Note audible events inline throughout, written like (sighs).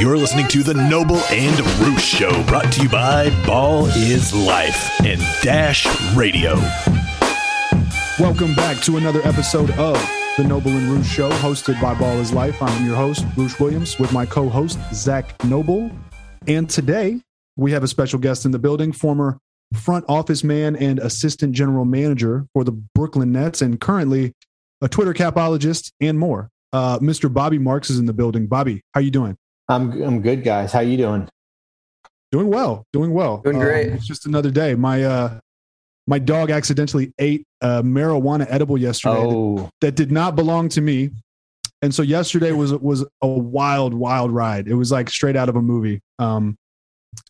You're listening to the Noble and Roosh Show, brought to you by Ball is Life and Dash Radio. Welcome back to another episode of the Noble and Roosh Show, hosted by Ball is Life. I'm your host, Roosh Williams, with my co host, Zach Noble. And today we have a special guest in the building, former front office man and assistant general manager for the Brooklyn Nets, and currently a Twitter capologist and more. Uh, Mr. Bobby Marks is in the building. Bobby, how are you doing? I'm I'm good, guys. How you doing? Doing well. Doing well. Doing great. Um, it's just another day. My uh, my dog accidentally ate a marijuana edible yesterday Oh, that, that did not belong to me, and so yesterday was was a wild, wild ride. It was like straight out of a movie. Um,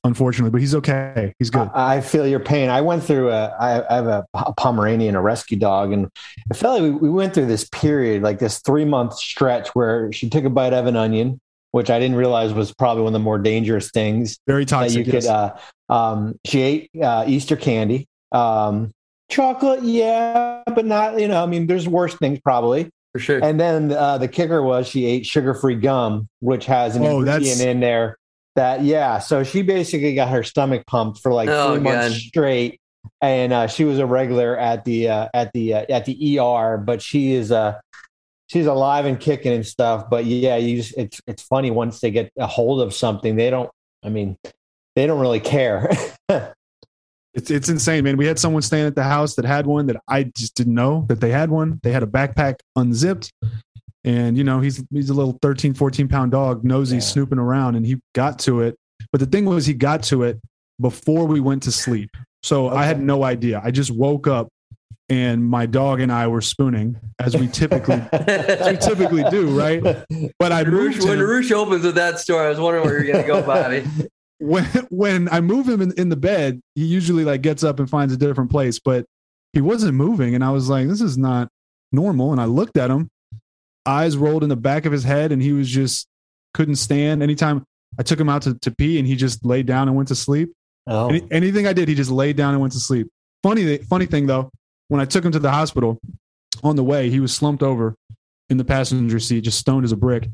unfortunately, but he's okay. He's good. I, I feel your pain. I went through a. I, I have a, a Pomeranian, a rescue dog, and I felt like we, we went through this period, like this three month stretch, where she took a bite of an onion, which I didn't realize was probably one of the more dangerous things Very that you toxic. could. Uh, um, she ate uh, Easter candy, um, chocolate, yeah, but not. You know, I mean, there's worse things probably. for sure. And then uh, the kicker was she ate sugar free gum, which has an Oh, that's- ingredient in there that, yeah. So she basically got her stomach pumped for like Oh, three months straight. And uh, she was a regular at the uh, at the uh, at the ER, but she is uh, she's alive and kicking and stuff. But yeah, you just it's it's funny once they get a hold of something, they don't. I mean, they don't really care. (laughs) It's it's insane, man. We had someone staying at the house that had one that I just didn't know that they had one. They had a backpack unzipped. And you know, he's he's a little 13, 14 pound dog, nosy, Yeah. snooping around, and he got to it. But the thing was he got to it before we went to sleep. So I had no idea. I just woke up and my dog and I were spooning as we typically as we typically do, right? But I When Roosh, moved when Roosh opens with that story, I was wondering where you're going to go, Bobby. (laughs) when when I move him in, in the bed, he usually like gets up and finds a different place, but he wasn't moving, and I was like, "This is not normal." And I looked at him, eyes rolled in the back of his head, and he was just couldn't stand. Anytime I took him out to, to pee, and he just laid down and went to sleep. oh, Any, anything I did, he just laid down and went to sleep. Funny, funny thing though, when I took him to the hospital, on the way, he was slumped over in the passenger seat, just stoned as a brick.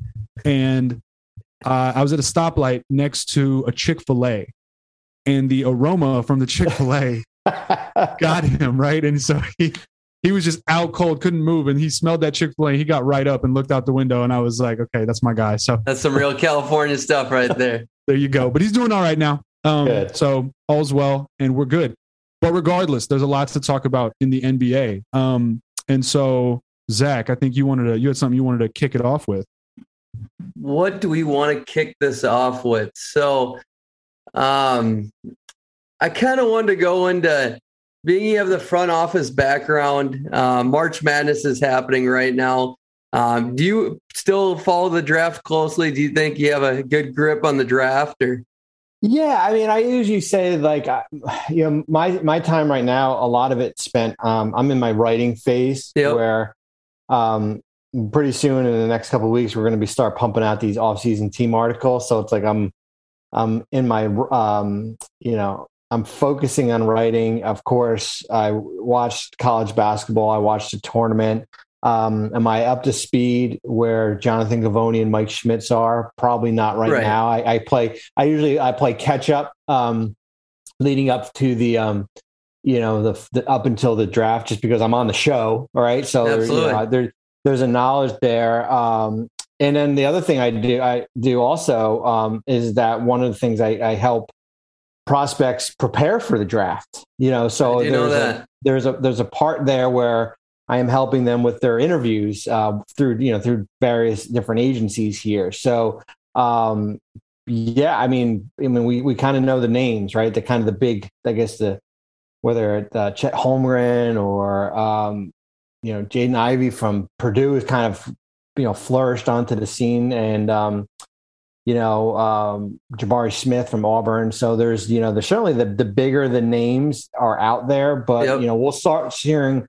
And uh, I was at a stoplight next to a Chick Fil A, and the aroma from the Chick Fil A (laughs) got him right, and so he he was just out cold, couldn't move, and he smelled that Chick Fil A. He got right up and looked out the window, and I was like, okay, that's my guy. So That's some real California stuff right there. (laughs) there you go. But he's doing all right now. Um, so all's well, and we're good. But regardless, there's a lot to talk about in the NBA. Um, and so Zach, I think you wanted to you had something you wanted to kick it off with. What do we want to kick this off with? So, um, I kind of wanted to go into being you have the front office background. Uh, March Madness is happening right now. Um, do you still follow the draft closely? Do you think you have a good grip on the draft, or Yeah, I mean, I usually say like, you know, my my time right now, a lot of it spent. Um, I'm in my writing phase Yep. where, um, pretty soon in the next couple of weeks, we're going to be start pumping out these off season team articles. So it's like I'm, I'm in my, um, you know, I'm focusing on writing. Of course, I watched college basketball. I watched a tournament. Um, am I up to speed where Jonathan Givony and Mike Schmitz are? Probably not right, Right. now. I, I play. I usually I play catch up, um, leading up to the, um, you know, the, the up until the draft, just because I'm on the show. All right, so there, you know, there, there's a knowledge there. Um, and then the other thing I do I do also um, is that one of the things I, I help prospects prepare for the draft. You know, so do know a- there's a there's a part there where I am helping them with their interviews uh, through you know through various different agencies here. So um, yeah, I mean, I mean, we we kind of know the names, right? The kind of the big, I guess the whether it's uh, Chet Holmgren or um, you know, Jaden Ivey from Purdue has kind of, you know, flourished onto the scene and, um, you know, um, Jabari Smith from Auburn. So there's, you know, there's certainly the, the bigger the names are out there, but, Yep. you know, we'll start hearing,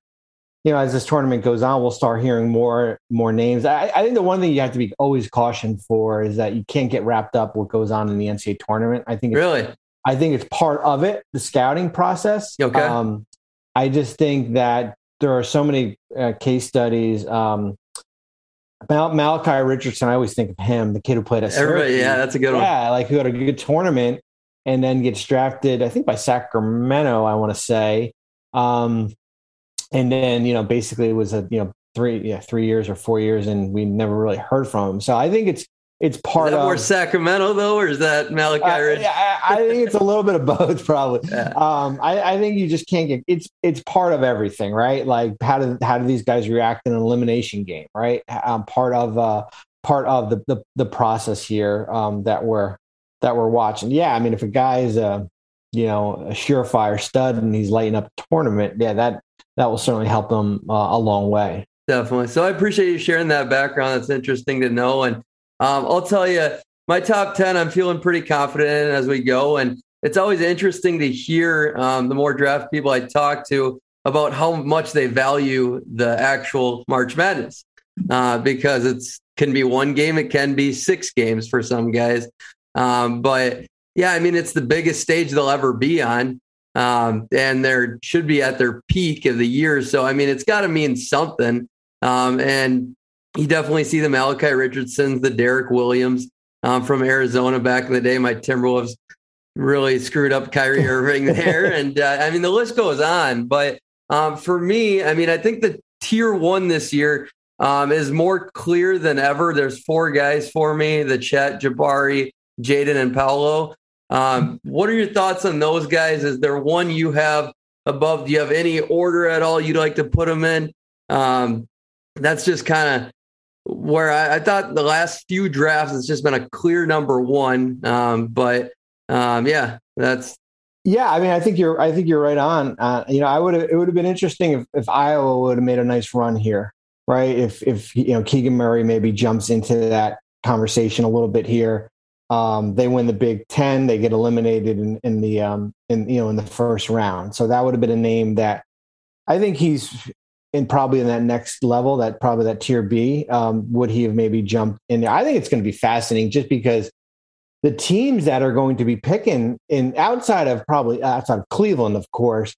you know, as this tournament goes on, we'll start hearing more, more names. I, I think the one thing you have to be always cautioned for is that you can't get wrapped up what goes on in the NCAA tournament. I think it's Really? I think it's part of it, the scouting process. Okay. Um, I just think that there are so many uh, case studies. Um, about Malachi Richardson, I always think of him, the kid who played at Everybody, Syracuse. yeah, that's a good one. Yeah, like who had a good tournament and then gets drafted, I think by Sacramento, I want to say. Um, and then, you know, basically it was a, you know, three, yeah, three years or four years, and we never really heard from him. So I think it's, it's Is part that of more Sacramento though, or is that Malachi uh, yeah, I, I think it's a little bit of both, (laughs) probably. Yeah. Um, I, I think you just can't get it's it's part of everything, right? Like how do how do these guys react in an elimination game, right? Um, part of uh, part of the, the the process here um, that we're that we're watching. Yeah, I mean, if a guy is a you know a surefire stud and he's lighting up a tournament, yeah, that that will certainly help them uh, a long way. Definitely. So I appreciate you sharing that background. That's interesting to know. And um, I'll tell you, my top 10, I'm feeling pretty confident in as we go. And it's always interesting to hear um, the more draft people I talk to about how much they value the actual March Madness uh, because it can be one game, it can be six games for some guys. Um, but yeah, I mean, it's the biggest stage they'll ever be on. Um, and they should be at their peak of the year. So, I mean, it's got to mean something. Um, and you definitely see the Malachi Richardsons, the Derrick Williams um, from Arizona back in the day. My Timberwolves really screwed up Kyrie (laughs) Irving there. And uh, I mean, the list goes on. But um, for me, I mean, I think the tier one this year um, is more clear than ever. There's four guys for me the Chet, Jabari, Jaden, and Paolo. Um, what are your thoughts on those guys? Is there one you have above? Do you have any order at all you'd like to put them in? Um, that's just kind of where I, I, thought the last few drafts it's just been a clear number one. Um, but um, yeah, that's yeah. I mean, I think you're I think you're right on. Uh, you know, I would it would have been interesting if, if Iowa would have made a nice run here, right? If if you know Keegan Murray maybe jumps into that conversation a little bit here. Um, they win the Big Ten, they get eliminated in, in the um, in you know in the first round. So that would have been a name that I think he's in probably in that next level, that probably that tier B. Um, would he have maybe jumped in there? I think it's going to be fascinating just because the teams that are going to be picking in outside of probably outside of Cleveland, of course,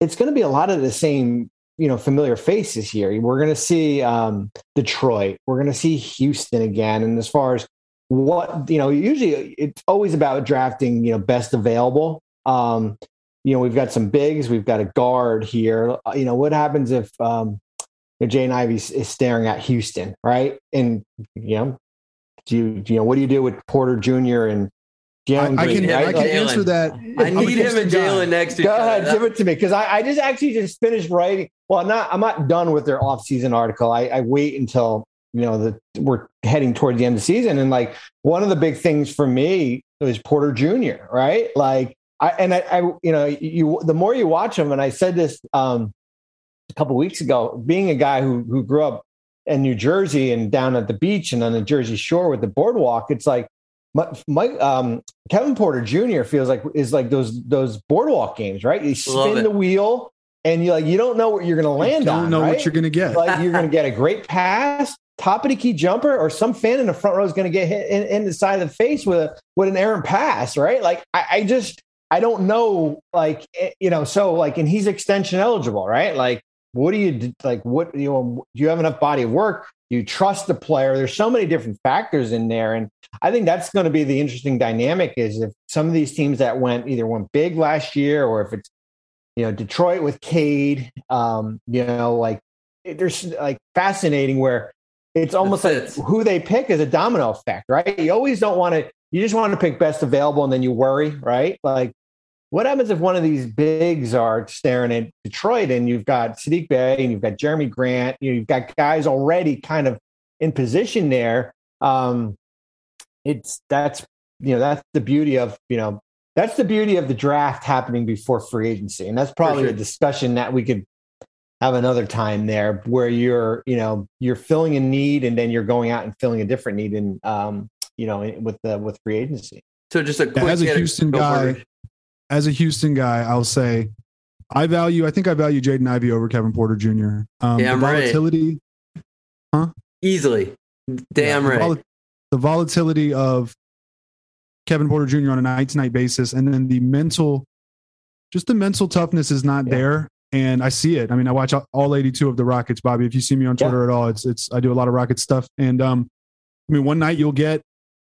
it's going to be a lot of the same, you know, familiar faces here. We're going to see um, Detroit, we're going to see Houston again, and as far as what you know, usually it's always about drafting, you know, best available. Um, you know, we've got some bigs, we've got a guard here. You know, what happens if um, you know, Jaden Ivey is staring at Houston, right? And you know, do you, you know what do you do with Porter Jr. and Jalen I, I can, Green, I right? can Jalen. answer that. I need him and Jalen next to Go ahead, other. give it to me because I, I just actually just finished writing. Well, not I'm not done with their off-season article. I, I wait until you know that we're heading toward the end of the season, and like one of the big things for me was Porter Jr. Right, like I and I, I you know you the more you watch him, and I said this um, a couple weeks ago, being a guy who who grew up in New Jersey and down at the beach and on the Jersey Shore with the boardwalk, it's like Mike um, Kevin Porter Jr. feels like is like those those boardwalk games, right? You spin the wheel and you like you don't know what you're going to land on. you Don't on. know right? what you're going to get. like you're going (laughs) to get a great pass, top of the key jumper, or some fan in the front row is going to get hit in, in the side of the face with a with an errant pass, right? Like I, I just I don't know, like eh, you know, so like and he's extension eligible, right? Like what do you like? What you know? Do you have enough body of work? You trust the player. There's so many different factors in there, and I think that's going to be the interesting dynamic. Is if some of these teams that went either went big last year, or if it's you know Detroit with Cade, um, you know, like there's like fascinating where it's almost like who they pick is a domino effect, right? You always don't want to. You just want to pick best available, and then you worry, right? Like what happens if one of these bigs are staring at Detroit and you've got Saddiq Bey and you've got Jerami Grant, you know, you've got guys already kind of in position there. Um, it's that's you know that's the beauty of you know that's the beauty of the draft happening before free agency, and that's probably sure. a discussion that we could have another time there where you're, you know, you're filling a need and then you're going out and filling a different need in, um, you know, with the with free agency. So just a quick as a Houston guy, as a Houston guy, I'll say I value. I think I value Jaden Ivey over Kevin Porter Jr. Um, Damn the volatility, right. huh? Easily, damn yeah, right. The, vol- the volatility of Kevin Porter Jr. on a night to night basis, and then the mental, just the mental toughness is not yeah. there. And I see it. I mean, I watch all 82 of the Rockets, Bobby. If you see me on Twitter yeah. at all, it's it's I do a lot of Rocket stuff. And um, I mean, one night you'll get,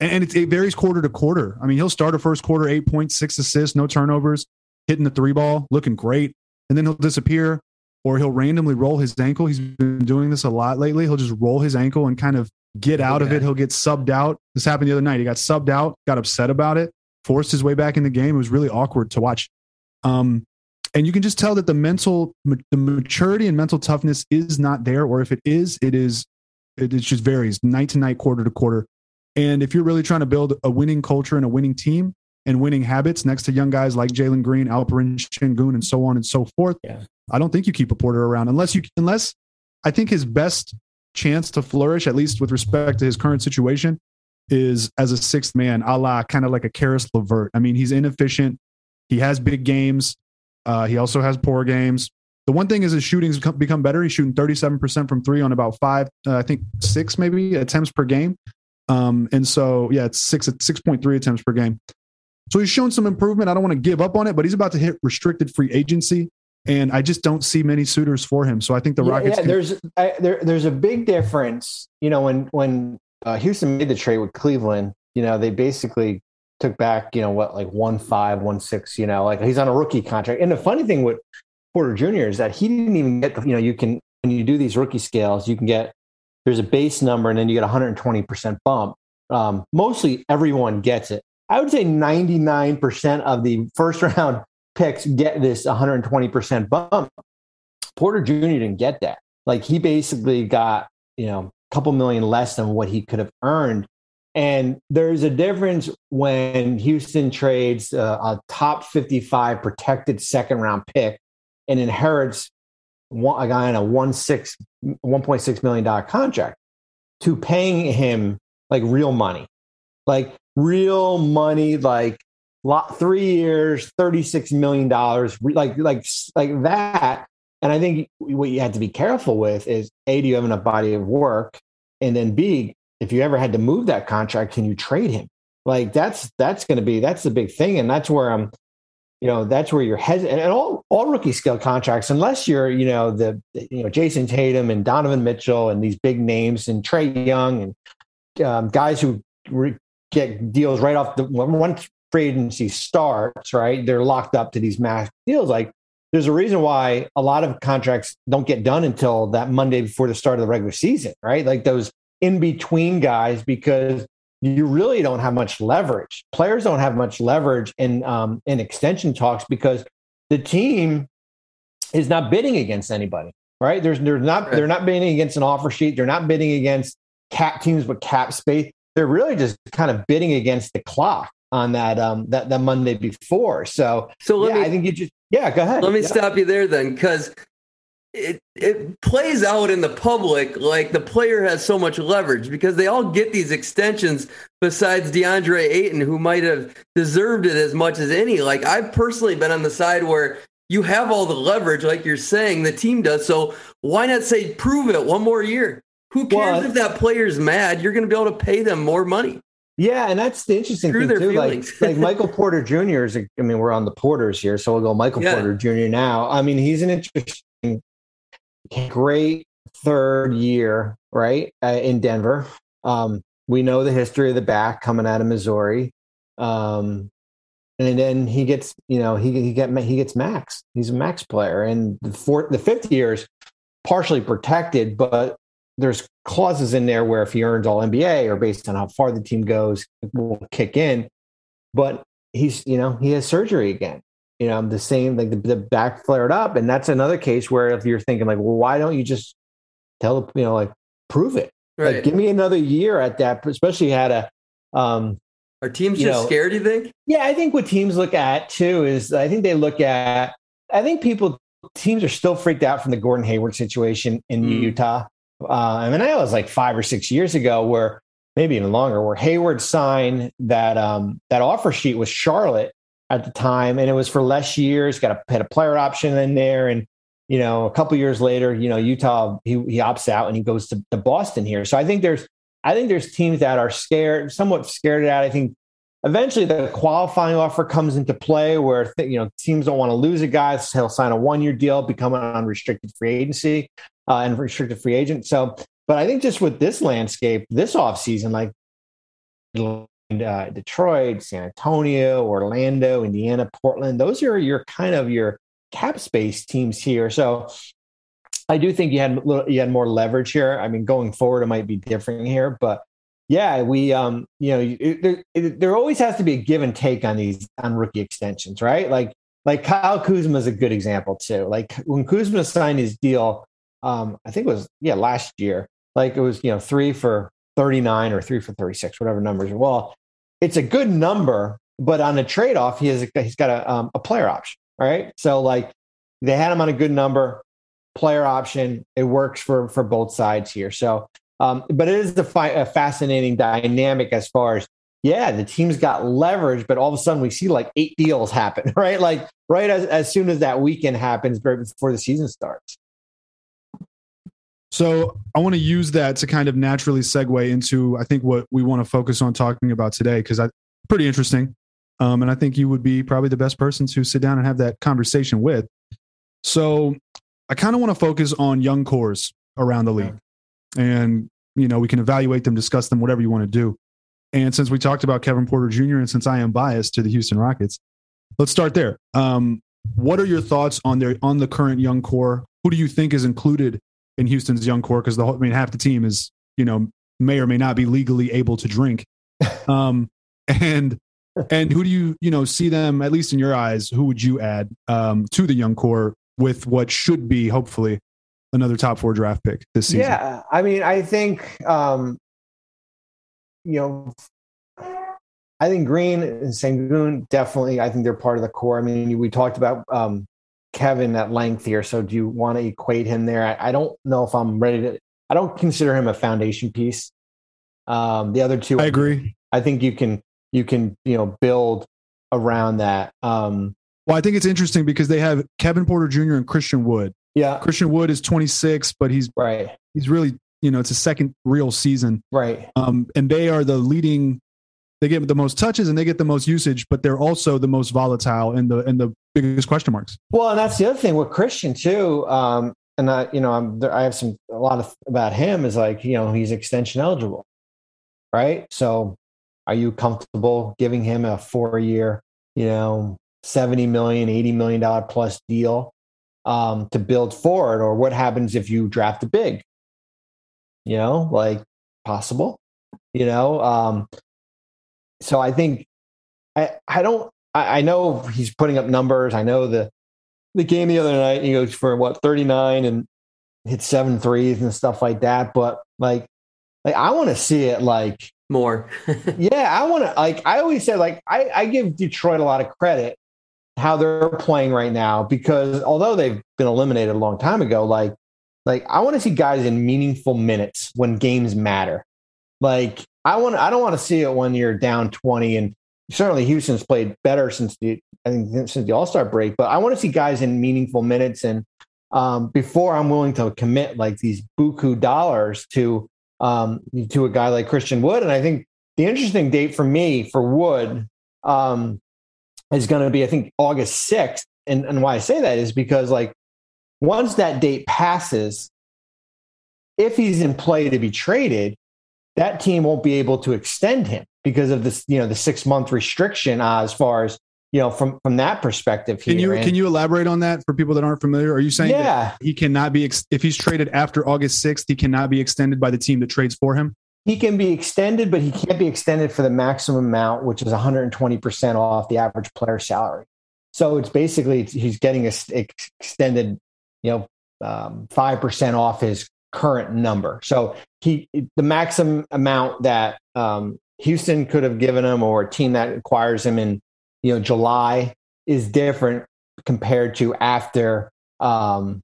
and it, it varies quarter to quarter. I mean, he'll start a first quarter eight point six assists, no turnovers, hitting the three ball, looking great, and then he'll disappear, or he'll randomly roll his ankle. He's been doing this a lot lately. He'll just roll his ankle and kind of get out okay. of it. He'll get subbed out. This happened the other night. He got subbed out, got upset about it, forced his way back in the game. It was really awkward to watch. Um, and you can just tell that the mental, the maturity and mental toughness is not there, or if it is, it is, it, it just varies night to night, quarter to quarter. And if you're really trying to build a winning culture and a winning team and winning habits next to young guys like Jalen Green, Alperen Sengun, and so on and so forth, yeah. I don't think you keep a Porter around unless you, unless I think his best chance to flourish, at least with respect to his current situation, is as a sixth man, a la kind of like a Caris LeVert. I mean, he's inefficient. He has big games. Uh, he also has poor games. The one thing is his shooting's become better. He's shooting 37% from three on about five, uh, I think six maybe attempts per game. Um, and so, yeah, it's six, 6.3 attempts per game. So he's shown some improvement. I don't want to give up on it, but he's about to hit restricted free agency and I just don't see many suitors for him. So I think the yeah, Rockets. Yeah, can- there's I, there, there's a big difference. You know, when when uh, Houston made the trade with Cleveland, you know, they basically took back, you know, what like one five, one six. You know, like he's on a rookie contract. And the funny thing with Porter Jr. is that he didn't even get. You know, you can when you do these rookie scales, you can get there's a base number and then you get 120 percent bump. Um, mostly everyone gets it. I would say 99% of the first (laughs) round picks get this 120% bump. Porter Jr. didn't get that. Like he basically got, you know, a couple million less than what he could have earned. And there's a difference when Houston trades uh, a top 55 protected second round pick and inherits one, a guy on a one six, $1.6 million contract to paying him like real money, like real money, like lot three years, $36 million, like, like, like that. And I think what you have to be careful with is A, do you have enough body of work? And then B, if you ever had to move that contract, can you trade him? Like that's that's going to be that's the big thing, and that's where I'm, you know, that's where you're hesitant. And all all rookie scale contracts, unless you're, you know, the you know Jayson Tatum and Donovan Mitchell and these big names and Trae Young and um, guys who re- get deals right off the one free agency starts, right, they're locked up to these max deals. Like there's a reason why a lot of contracts don't get done until that Monday before the start of the regular season, right? Like those in between guys, because you really don't have much leverage. Players don't have much leverage in um, in extension talks because the team is not bidding against anybody, right? There's there's not they're not bidding against an offer sheet. They're not bidding against cap teams with cap space. They're really just kind of bidding against the clock on that um that, that Monday before. So so let yeah, me, I think you just yeah, go ahead. Let me yeah. stop you there then, because it it plays out in the public like the player has so much leverage because they all get these extensions besides DeAndre Ayton, who might have deserved it as much as any. Like I've personally been on the side where you have all the leverage, like you're saying, the team does. So why not say prove it one more year? Who cares well, if that player's mad? You're going to be able to pay them more money. Yeah, and that's the interesting Screw thing too. Like, like (laughs) Michael Porter Jr. is. A, I mean, we're on the Porters here, so we'll go Michael yeah. Porter Jr. now. I mean, he's an interesting, great third year, right, uh, in Denver. Um, we know the history of the back coming out of Missouri, um, and then he gets, you know, he he get he gets max. He's a max player, and the fourth, the fifth year is partially protected, but there's clauses in there where if he earns all NBA or based on how far the team goes, will kick in. But he's, you know, he has surgery again. You know, the same, like the, the back flared up. And that's another case where if you're thinking, like, well, why don't you just tell, you know, like, prove it? Right. Like, give me another year at that, especially had a, um, are teams just know, scared, you think? Yeah, I think what teams look at too is I think they look at, I think people teams are still freaked out from the Gordon Hayward situation in mm. Utah. Uh, I mean, that was like five or six years ago, where maybe even longer, where Hayward signed that um, that offer sheet with Charlotte at the time, and it was for less years. Got a had a player option in there, and you know, a couple years later, you know, Utah he he opts out and he goes to, to Boston here. So I think there's I think there's teams that are scared, somewhat scared out. I think eventually the qualifying offer comes into play where you know teams don't want to lose a guy. So he'll sign a one year deal, become an unrestricted free agency uh, and restricted free agent. So, but I think just with this landscape, this offseason, like uh, Detroit, San Antonio, Orlando, Indiana, Portland, those are your kind of your cap space teams here. So I do think you had you had more leverage here. I mean, going forward, it might be different here, but yeah, we um, you know, it, it, it, there always has to be a give and take on these on rookie extensions, right? Like like Kyle Kuzma is a good example too. Like when Kuzma signed his deal, um, I think it was yeah last year. Like it was you know three for thirty nine or three for thirty six, whatever numbers. Are. Well, it's a good number, but on a trade off, he has he's got a um, a player option, right? So like they had him on a good number, player option. It works for for both sides here. So um, but it is a, fi- a fascinating dynamic as far as yeah, the team's got leverage, but all of a sudden we see like eight deals happen, (laughs) right? Like right as, as soon as that weekend happens, right before the season starts. So I want to use that to kind of naturally segue into I think what we want to focus on talking about today because I pretty interesting, um, and I think you would be probably the best person to sit down and have that conversation with. So I kind of want to focus on young cores around the league and you know we can evaluate them, discuss them, whatever you want to do. And since we talked about Kevin Porter Jr. and since I am biased to the Houston Rockets, let's start there. Um, what are your thoughts on their on the current young core? Who do you think is included in Houston's young core? Because the whole, I mean, half the team is you know may or may not be legally able to drink. (laughs) Um, and and who do you you know see them at least in your eyes? Who would you add um, to the young core with what should be hopefully another top four draft pick this season. Yeah, I mean, I think um, you know, I think Green and Sengun definitely. I think they're part of the core. I mean, we talked about um, Kevin at length here. So, do you want to equate him there? I, I, don't know if I'm ready to. I don't consider him a foundation piece. Um, the other two, I agree. I think you can you can you know build around that. Um, well, I think it's interesting because they have Kevin Porter Jr. and Christian Wood, yeah. Christian Wood is 26, but he's right. He's really, you know, it's a second real season. Right. Um, and they are the leading they get the most touches and they get the most usage, but they're also the most volatile and the and the biggest question marks. Well, and that's the other thing with Christian too. Um, and I, you know, I'm, I have some a lot of about him is like you know he's extension eligible, right? So, are you comfortable giving him a four year, you know, 70 million, 80 million dollar plus deal? um, to build forward, or what happens if you draft a big? You know, like possible. You know, um, so I think I I don't I, I know he's putting up numbers. I know the the game the other night he goes for what 39 and hit seven threes and stuff like that. But like like I want to see it like more. (laughs) yeah, I want to like I always said like I, I give Detroit a lot of credit how they're playing right now because although they've been eliminated a long time ago, like like I want to see guys in meaningful minutes when games matter. Like I want I don't want to see it when you're down 20 and certainly Houston's played better since the I think since the All-Star break, but I want to see guys in meaningful minutes and um, before I'm willing to commit like these buku dollars to um, to a guy like Christian Wood. And I think the interesting date for me for Wood um, is going to be, I think, August 6th. And, and why I say that is because, like, once that date passes, if he's in play to be traded, that team won't be able to extend him because of this, you know, the six month restriction uh, as far as you know from from that perspective. Here. Can you and, can you elaborate on that for people that aren't familiar? Are you saying yeah. he cannot be ex- if he's traded after August sixth, he cannot be extended by the team that trades for him? he can be extended, but he can't be extended for the maximum amount, which is 120% off the average player salary. So it's basically he's getting a, extended, you know, um, five um, percent off his current number. So he the maximum amount that um, Houston could have given him, or a team that acquires him in you know July, is different compared to after Um,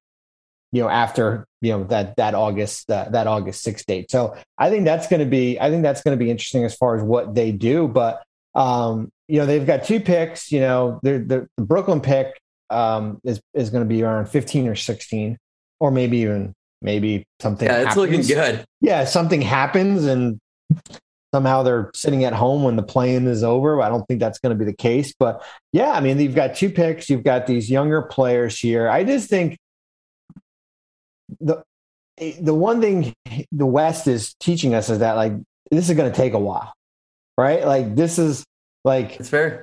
you know, after you know that that August uh, that August 6th date. So I think that's going to be I think that's going to be interesting as far as what they do. But um, you know, they've got two picks. You know, the the Brooklyn pick um, is is going to be around 15 or 16, or maybe even maybe something. Yeah, it's happens. looking good. Yeah, something happens and somehow they're sitting at home when the play-in is over. I don't think that's going to be the case, but yeah, I mean, you've got two picks, you've got these younger players here. I just think the the one thing the West is teaching us is that like this is going to take a while, right? Like this is like It's fair.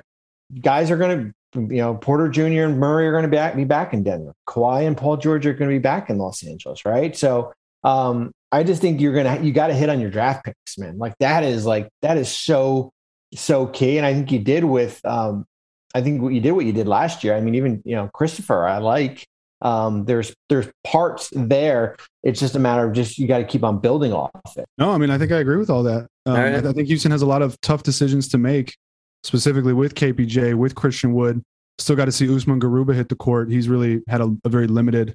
guys are going to, you know, Porter Jr. and Murray are going to be back, be back in Denver. Kawhi and Paul George are going to be back in Los Angeles, right? So um, I just think you're gonna you got to hit on your draft picks, man. Like that is like that is so so key, and I think you did with um, I think what you did what you did last year. I mean, even you know Christopher, I like. Um, there's there's parts there. It's just a matter of just you got to keep on building off it. No, I mean, I think I agree with all that. Um, All right. I, I think Houston has a lot of tough decisions to make, specifically with KPJ, with Christian Wood. Still got to see Usman Garuba hit the court. He's really had a, a very limited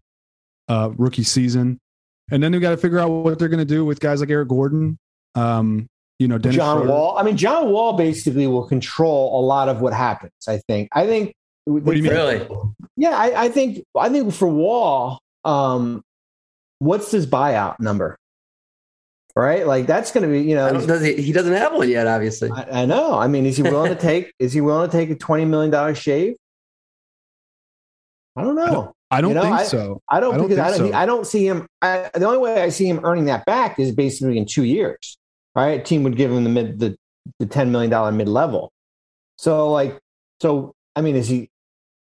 uh, rookie season. And then we got to figure out what they're going to do with guys like Eric Gordon. Um, you know, Dennis John Schroeder. Wall. I mean, John Wall basically will control a lot of what happens. I think. I think. What do you mean? Really? Yeah, I, I think. I think for Wall, um, what's his buyout number? Right, like that's going to be. You know, does he, he doesn't have one yet, obviously. I, I know. I mean, is he willing to (laughs) take? is he willing to take a twenty million dollar shave? I don't know. I don't You know, think I- so. I don't, I don't because I don't, so. I don't see him. I, the only way I see him earning that back is basically in two years. Right, a team would give him the mid the, the ten million dollar mid level. So like, so I mean, is he?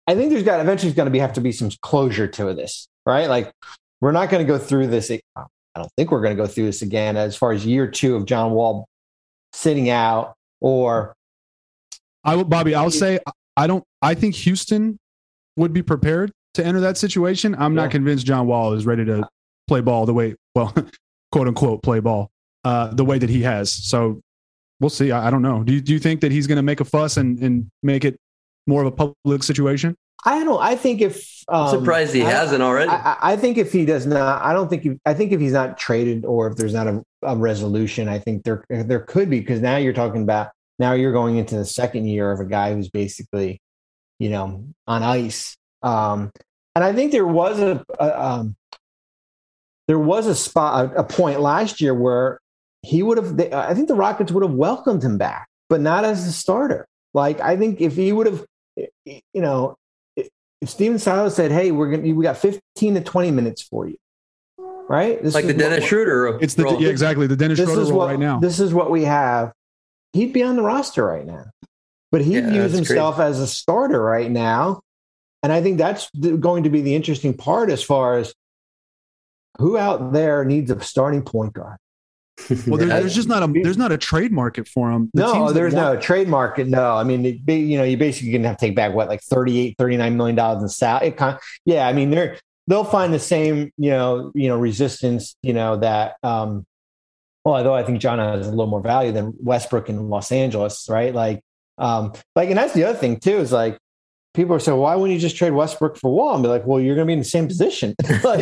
I think there's got eventually going to be have to be some closure to this, right? Like, we're not going to go through this. I don't think we're going to go through this again as far as year two of John Wall sitting out or I will, Bobby. I'll say I don't. I think Houston would be prepared to enter that situation. I'm Yeah. not convinced John Wall is ready to play ball the way, well, (laughs) quote unquote, play ball uh, the way that he has. So we'll see. I, I don't know. Do you, do you think that he's going to make a fuss and, and make it more of a public situation? I don't. I think if um, I'm surprised he I- hasn't already. I, I- think if he does not, I don't think. He, I think if he's not traded or if there's not a, a resolution, I think there there could be because now you're talking about now you're going into the second year of a guy who's basically, you know, on ice. Um, and I think there was a, a um, there was a spot a point last year where he would have. I think the Rockets would have welcomed him back, but not as a starter. Like I think if he would have, you know, if Stephen Silas said, "Hey, we're gonna we got 15 to 20 minutes for you," right? This like is the Dennis what, Schroeder. It's the role. yeah, exactly the Dennis This Schroeder role what right now. this is what we have. He'd be on the roster right now, but he Yeah, views that's himself as a starter right now, and I think that's going to be the interesting part as far as who out there needs a starting point guard. (laughs) well, there, there's just not a there's not a trade market for him. The no, there's no trade market. No, I mean, be- you know, you basically going to have to take back what, like 38, 39 million dollars in salary. Yeah, I mean, they're they'll find the same, you know, you know, resistance, you know, that. um Well, although I think John has a little more value than Westbrook in Los Angeles, right? Like, um, like, and that's the other thing too is like. People are saying, why wouldn't you just trade Westbrook for Wall? And be like, well, you're going to be in the same position. (laughs) like,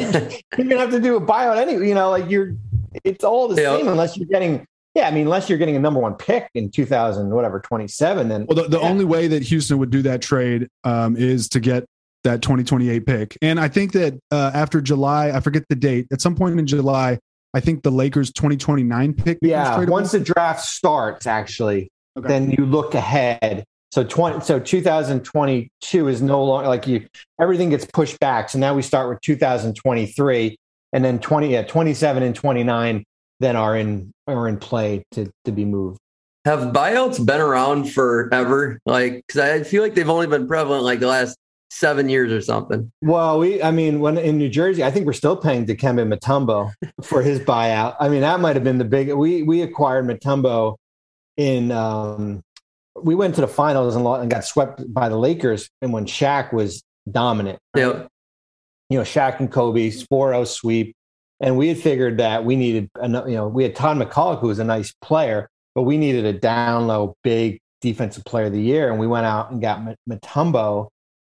you're going to have to do a buyout anyway. You know, like you're, it's all the Yeah. same unless you're getting yeah, I mean, unless you're getting a number one pick in 2000, whatever, 27, then Well, the, the Yeah. only way that Houston would do that trade um, is to get that 2028 pick. And I think that uh, after July, I forget the date, at some point in July, I think the Lakers 2029 pick. yeah, tradable. once the draft starts, actually, Okay. then you look ahead. So 20, so 2022 is no longer like you, everything gets pushed back. So now we start with 2023 and then 20, yeah, 27 and 29 then are in, are in play to, to be moved. Have buyouts been around forever? Like, because I feel like they've only been prevalent like the last seven years or something. Well, we, I mean, when in New Jersey, I think we're still paying Dikembe Mutombo for his buyout. I mean, that might have been the big. We we acquired Mutombo in. Um, we went to the finals and, got swept by the Lakers, and when Shaq was dominant, right? Yeah. You know, Shaq and Kobe 4-0 sweep, and we had figured that we needed, you know, we had Todd McCulloch who was a nice player, but we needed a down low, big defensive player of the year, and we went out and got Mutombo,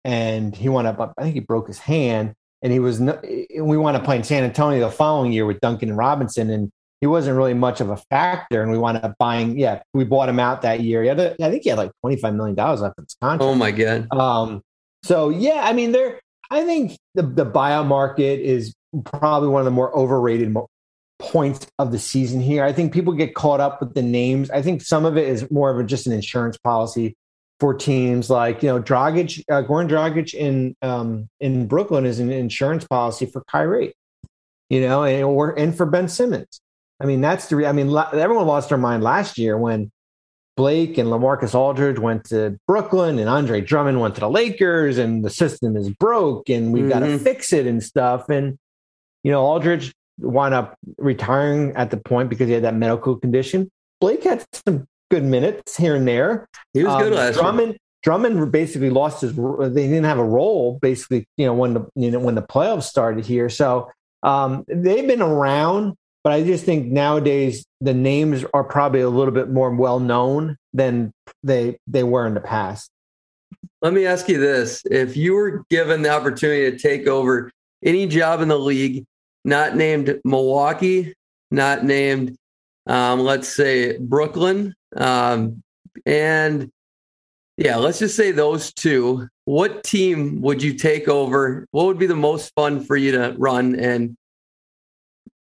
and he went up. I think he broke his hand, and he was. we want to play in San Antonio the following year with Duncan and Robinson, and he wasn't really much of a factor. And we wound up buying. Yeah, we bought him out that year. He had a, I think he had like twenty five million dollars left in his contract. Oh my god. Um. So yeah, I mean, there. I think the the buyout market is probably one of the more overrated mo- points of the season here. I think people get caught up with the names. I think some of it is more of a, just an insurance policy for teams like you know Dragic, uh, Goran Dragic in um, in Brooklyn is an insurance policy for Kyrie, you know, and or and for Ben Simmons. I mean, that's the. I mean, everyone lost their mind last year when Blake and LaMarcus Aldridge went to Brooklyn and Andre Drummond went to the Lakers, and the system is broke, and we've mm-hmm. got to fix it and stuff. And you know, Aldridge wound up retiring at the point because he had that medical condition. Blake had some good minutes here and there. He was um, good last Drummond, year. Drummond basically lost his. They didn't have a role basically. You know when the you know when the playoffs started here. So um, they've been around, but I just think nowadays the names are probably a little bit more well known than they they were in the past. Let me ask you this: If you were given the opportunity to take over any job in the league, not named Milwaukee, not named, um, let's say Brooklyn, um, and yeah, let's just say those two. What team would you take over? What would be the most fun for you to run and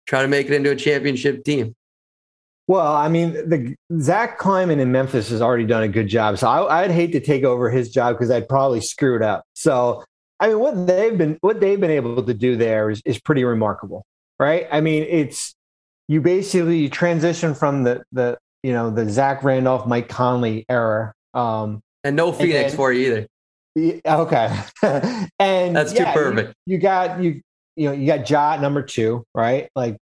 try to make it into a championship team? Well, I mean, the Zach Kleiman in Memphis has already done a good job. So I, would hate to take over his job because I'd probably screw it up. So I mean, what they've been what they've been able to do there is is pretty remarkable, right? I mean, it's you basically transition from the the you know the Zach Randolph, Mike Conley era, um, and no Phoenix and then, for you either. Okay, (laughs) and that's yeah, too perfect. You, you, got you you know you got Ja number two, right? Like,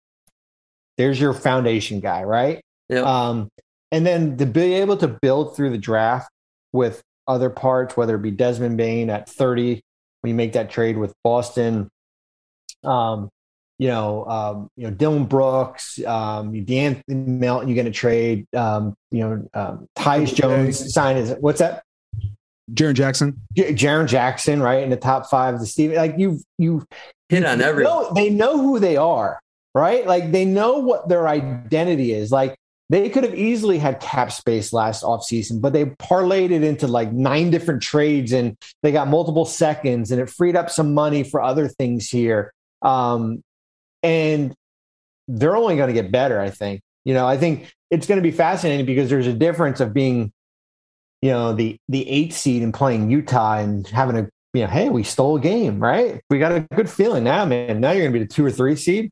there's your foundation guy, right? Yeah. Um, and then to be able to build through the draft with other parts, whether it be Desmond Bane at 30, when you make that trade with Boston, um, you know, um, you know, Dillon Brooks, um, De'Anthony Melton, you're going to trade, um, you know, um, Tyus Jones sign is what's that? Jaren Jackson. J- Jaren Jackson, right in the top five. The Steve, like you, you hit on every. Know, they know who they are, right? Like they know what their identity is. Like they could have easily had cap space last offseason, but they parlayed it into like nine different trades and they got multiple seconds and it freed up some money for other things here. Um, and they're only going to get better. I think. You know, I think it's going to be fascinating because there's a difference of being, you know, the the eight seed and playing Utah and having a you know, hey, we stole a game, right? We got a good feeling now, man. Now you're to be the two or three seed.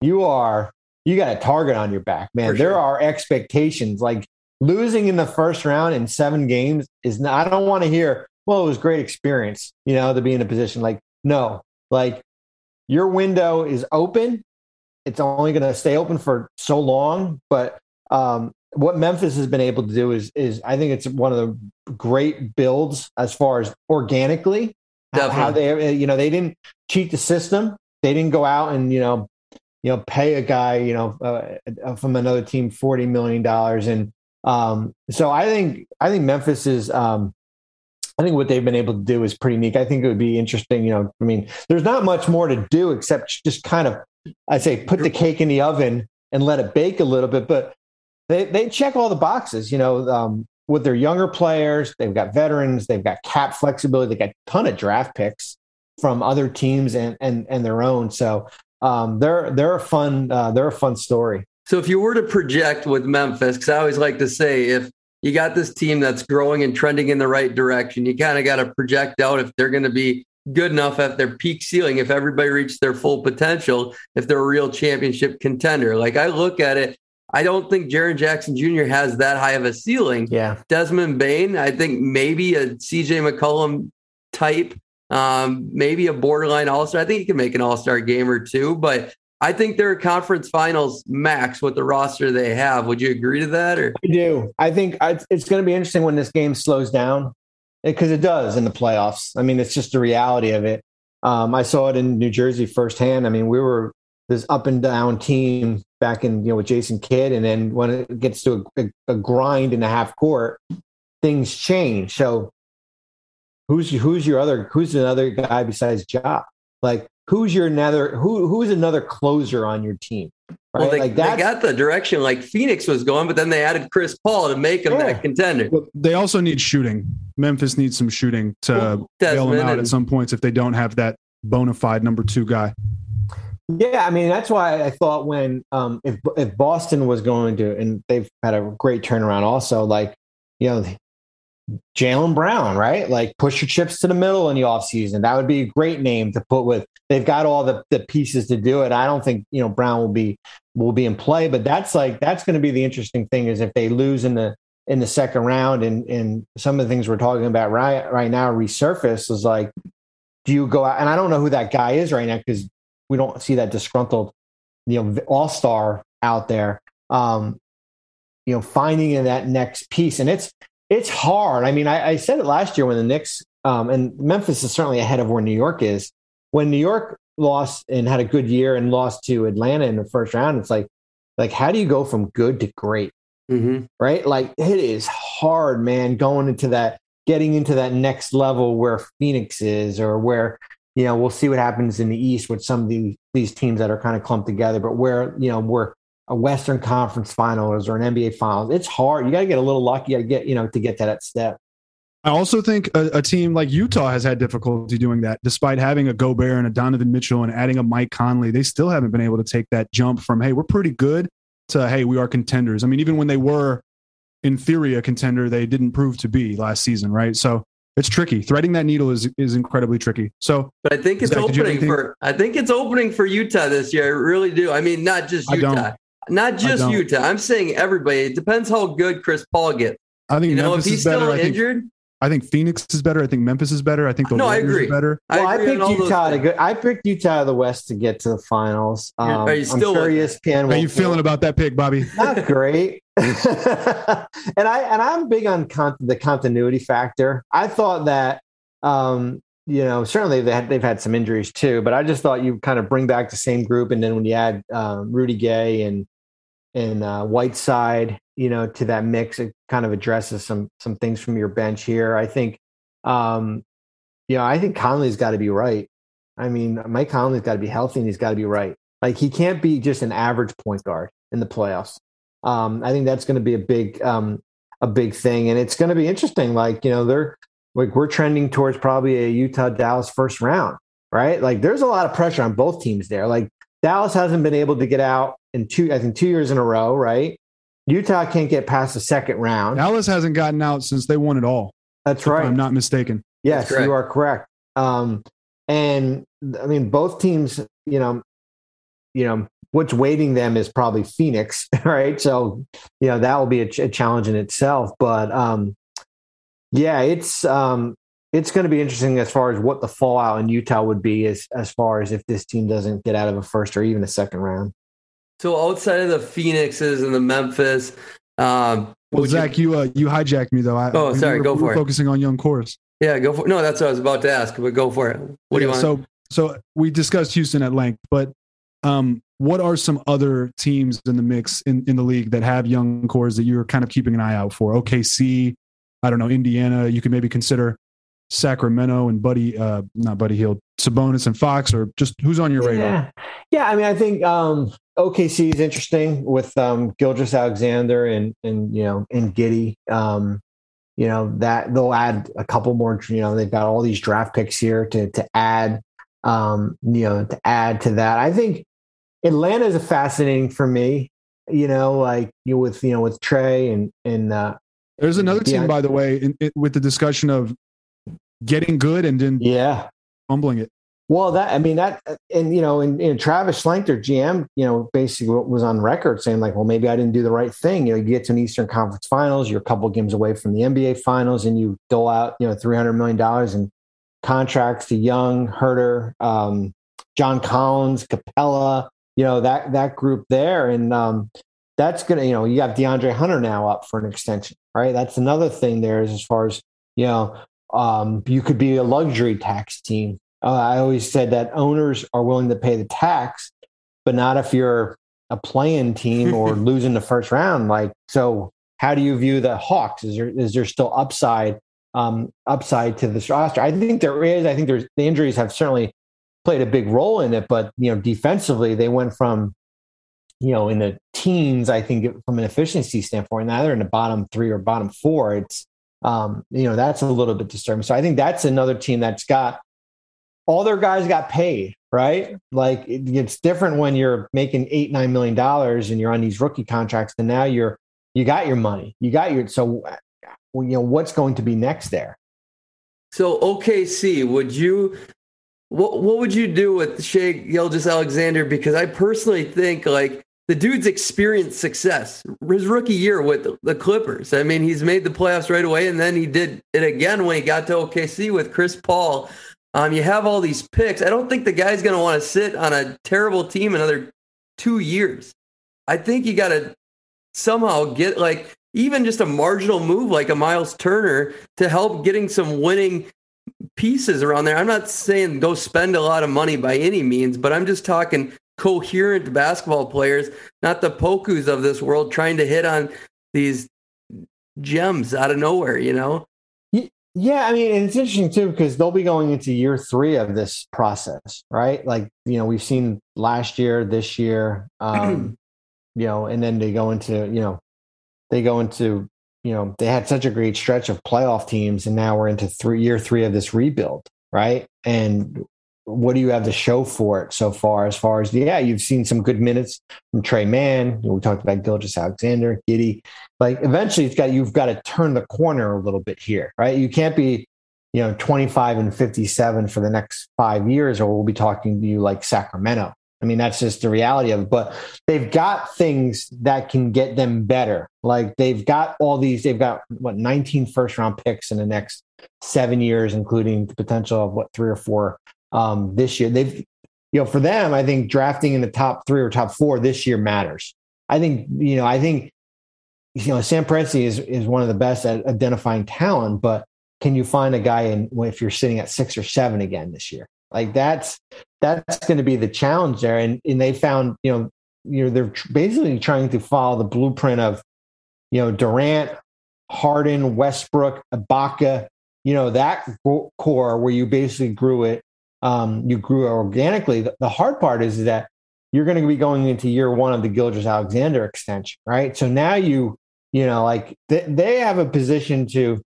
You are you got a target on your back, man. There are expectations. Like losing in the first round in seven games is not, I don't want to hear, well, it was great experience, you know, to be in a position like, no, like your window is open. It's only going to stay open for so long. But um, what Memphis has been able to do is, is I think it's one of the great builds as far as organically Definitely. how they, you know, they didn't cheat the system. They didn't go out and, you know, you know, pay a guy, you know, uh, from another team forty million dollars, and um, so I think I think Memphis is um, I think what they've been able to do is pretty neat. I think it would be interesting. You know, I mean, there's not much more to do except just kind of, I say, put the cake in the oven and let it bake a little bit. But they they check all the boxes. You know, um, with their younger players, they've got veterans, they've got cap flexibility, they got a ton of draft picks from other teams and and and their own. So um, they're they're a fun uh, they're a fun story. So if you were to project with Memphis, because I always like to say if you got this team that's growing and trending in the right direction. You kind of got to project out if they're going to be good enough at their peak ceiling, if everybody reached their full potential, if they're a real championship contender. Like I look at it, I don't think Jaren Jackson Jr. has that high of a ceiling. Yeah. Desmond Bane, I think maybe a CJ McCollum type, um, maybe a borderline all star. I think he can make an all star game or two, but I think they're conference finals max with the roster they have. Would you agree to that? Or I do. I think it's going to be interesting when this game slows down because it does in the playoffs. I mean, it's just the reality of it. Um, I saw it in New Jersey firsthand. I mean, we were this up and down team back in you know with Jason Kidd, and then when it gets to a, a, a grind in the half court, things change. So who's who's your other who's another guy besides Ja? Like who's your another who who's another closer on your team? Right? Well, they, like they got the direction like Phoenix was going, but then they added Chris Paul to make him yeah. that contender. Well, they also need shooting. Memphis needs some shooting to well, bail them out at some points if they don't have that bona fide number two guy. Yeah, I mean that's why I thought when um, if if Boston was going to, and they've had a great turnaround also, like you know Jaylen Brown, right? Like push your chips to the middle in the offseason. That would be a great name to put with. They've got all the, the pieces to do it. I don't think you know Brown will be will be in play, but that's like that's going to be the interesting thing is if they lose in the in the second round and and some of the things we're talking about right right now resurface is like, do you go out? And I don't know who that guy is right now because we don't see that disgruntled, you know, all star out there. Um, you know, finding in that next piece, and it's it's hard. I mean, I, I said it last year when the Knicks um, and Memphis is certainly ahead of where New York is. When New York lost and had a good year and lost to Atlanta in the first round, it's like, like how do you go from good to great? Mm-hmm. Right? Like it is hard, man, going into that, getting into that next level where Phoenix is, or where you know we'll see what happens in the East with some of the, these teams that are kind of clumped together, but where you know we're a Western Conference Finals or an NBA Finals. It's hard. You got to get a little lucky. to get you know to get to that step. I also think a, a, team like Utah has had difficulty doing that, despite having a Gobert and a Donovan Mitchell and adding a Mike Conley. They still haven't been able to take that jump from hey, we're pretty good to hey, we are contenders. I mean, even when they were in theory a contender, they didn't prove to be last season, right? So it's tricky. Threading that needle is is incredibly tricky. So, but I think it's Zach, opening for I think it's opening for Utah this year. I really do. I mean, not just Utah. Not just Utah. I'm saying everybody. It depends how good Chris Paul gets. I think you know Memphis if he's still better. injured. I think, I think Phoenix is better. I think Memphis is better. I think the no, Warriors I agree. better. Well, I, I picked Utah to go. I picked Utah of the West to get to the finals. Um, Are you still I'm sure ESPN. How you feeling about that pick, Bobby? Not great. (laughs) and I and I'm big on con- the continuity factor. I thought that um, you know certainly they had, they've had some injuries too, but I just thought you kind of bring back the same group, and then when you add um, Rudy Gay and and uh, Whiteside, you know, to that mix. It kind of addresses some some things from your bench here. I think, um, you know, I think Conley's got to be right. I mean, Mike Conley's got to be healthy and he's got to be right. Like he can't be just an average point guard in the playoffs. Um, I think that's going to be a big um, a big thing, and it's going to be interesting. Like you know, they're like we're trending towards probably a Utah Dallas first round, right? Like there's a lot of pressure on both teams there. Like Dallas hasn't been able to get out in two, I think two years in a row, right? Utah can't get past the second round. Dallas hasn't gotten out since they won it all. That's right. I'm not mistaken. Yes, you are correct. Um, and I mean, both teams, you know, you know, what's waiting them is probably Phoenix, (laughs) right? So, you know, that will be a, ch- a challenge in itself. But um, yeah, it's um, it's going to be interesting as far as what the fallout in Utah would be as as far as if this team doesn't get out of a first or even a second round. So outside of the Phoenixes and the Memphis, um, well, Zach, you you, uh, you hijacked me though. I, oh, sorry, we go for it. Focusing on young cores. Yeah, go for. No, that's what I was about to ask, but go for it. What yeah, do you want? So, so we discussed Houston at length, but um, what are some other teams in the mix in, in the league that have young cores that you're kind of keeping an eye out for? OKC, I don't know, Indiana. You could maybe consider Sacramento and Buddy, uh, not Buddy Hield, Sabonis and Fox, or just who's on your radar? Yeah, yeah. I mean, I think um, OKC is interesting with um, Gilgeous-Alexander and and you know and Giddey. Um, you know that they'll add a couple more. You know, they've got all these draft picks here to to add. Um, you know, to add to that, I think Atlanta is fascinating for me. You know, like you with you know with Trae and and uh, there's another team, by the way, in, in, with the discussion of getting good and then yeah, fumbling it. Well, that I mean that, and you know, and, and Travis Schlenker, GM, you know, basically was on record saying like, well, maybe I didn't do the right thing. You know, you get to an Eastern Conference Finals, you're a couple games away from the NBA Finals, and you dole out, you know, three hundred million dollars in contracts to Young, Huerter, um, John Collins, Capela, you know that that group there, and um, that's gonna, you know, you have DeAndre Hunter now up for an extension, right? That's another thing there is as far as you know um, you could be a luxury tax team. Uh, I always said that owners are willing to pay the tax, but not if you're a playing team or (laughs) losing the first round. Like, so how do you view the Hawks? Is there is there still upside um, upside to this roster? I think there is. I think there's the injuries have certainly played a big role in it. But you know, defensively, they went from you know in the teens. I think from an efficiency standpoint, now they're in the bottom three or bottom four. It's um, you know that's a little bit disturbing. So I think that's another team that's got all their guys got paid, right? Like it, it's different when you're making eight nine million dollars and you're on these rookie contracts, and now you're you got your money, you got your so you know what's going to be next there. So OKC, would you what what would you do with Shai Gilgeous-Alexander? Because I personally think like the dude's experienced success. His rookie year with the Clippers. I mean, he's made the playoffs right away, and then he did it again when he got to OKC with Chris Paul. Um, you have all these picks. I don't think the guy's going to want to sit on a terrible team another two years. I think you got to somehow get like even just a marginal move like a Miles Turner to help getting some winning pieces around there. I'm not saying go spend a lot of money by any means, but I'm just talking coherent basketball players, not the Pokus of this world trying to hit on these gems out of nowhere, you know? Yeah, I mean, it's interesting too because they'll be going into year three of this process, right? Like, you know, we've seen last year, this year, um, (clears throat) you know, and then they go into, you know, they go into, you know, they had such a great stretch of playoff teams, and now we're into three year three of this rebuild, right? And what do you have to show for it so far? As far as yeah, you've seen some good minutes from Tre Mann. We talked about Gilgeous-Alexander, Giddey Like eventually, it's got you've got to turn the corner a little bit here, right? You can't be you know 25 and 57 for the next five years, or we'll be talking to you like Sacramento. I mean, that's just the reality of it. But they've got things that can get them better. Like they've got all these, they've got what 19 first round picks in the next seven years, including the potential of what three or four um, this year. They've, you know, for them, I think drafting in the top three or top four this year matters. I think, you know, I think, you know, Sam Presti is is one of the best at identifying talent, but can you find a guy in if you're sitting at six or seven again this year? Like that's that's going to be the challenge there. And and they found, you know, you know, they're basically trying to follow the blueprint of, you know, Durant, Harden, Westbrook, Ibaka, you know, that core where you basically grew it um, you grew organically. The, the, hard part is that you're going to be going into year one of the Gilgeous-Alexander extension, right? So now you, you know, like th- they have a position to,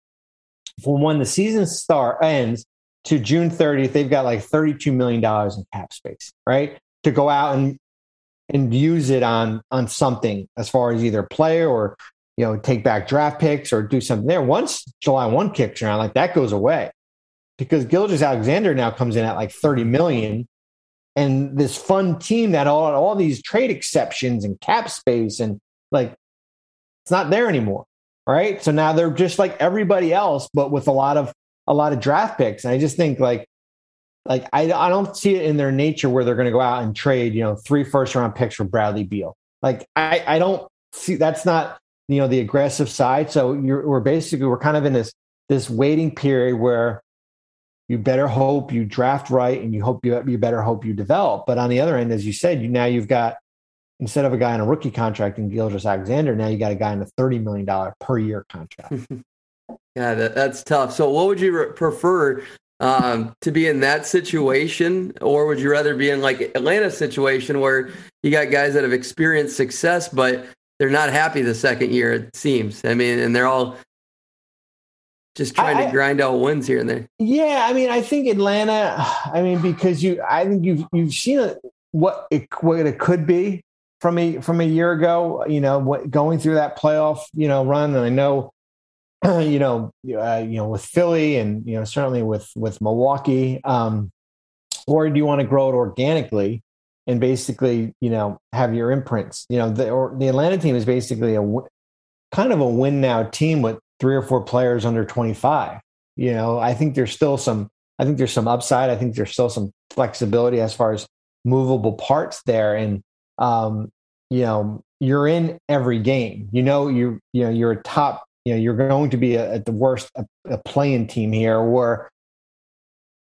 for when the season start ends to June 30th, they've got like $32 million in cap space, right? To go out and and use it on on something as far as either player or you know take back draft picks or do something there. Once July one kicks around, like that goes away because Gilgeous-Alexander now comes in at like 30 million. And this fun team that all, all these trade exceptions and cap space and like it's not there anymore. Right. So now they're just like everybody else, but with a lot of a lot of draft picks. And I just think like like I, I don't see it in their nature where they're going to go out and trade, you know, three first round picks for Bradley Beal. Like I, I don't see that's not you know the aggressive side. So you're we're basically we're kind of in this this waiting period where you better hope you draft right and you hope you, you better hope you develop. But on the other end, as you said, you, now you've got, instead of a guy on a rookie contract in Gilgeous-Alexander, now you got a guy in a $30 million per year contract. (laughs) yeah, that, that's tough. So what would you re- prefer um, to be in that situation, or would you rather be in like Atlanta situation where you got guys that have experienced success, but they're not happy the second year? It seems. I mean, and they're all just trying I, to grind out wins here and there. Yeah, I mean, I think Atlanta. (sighs) I mean, because you, I think you've you've seen it, what it what it could be from a from a year ago. You know, what, going through that playoff you know run, and I know. (clears throat) You know, uh, you know, with Philly, and you know, certainly with with Milwaukee, um, or do you want to grow it organically and basically, you know, have your imprints? You know, the or the Atlanta team is basically a kind of a win now team with three or four players under 25. You know, I think there's still some, I think there's some upside. I think there's still some flexibility as far as movable parts there. And, um, you know, you're in every game. You know, you you know, you're a top, you know, you're going to be a, at the worst a, a playing team here or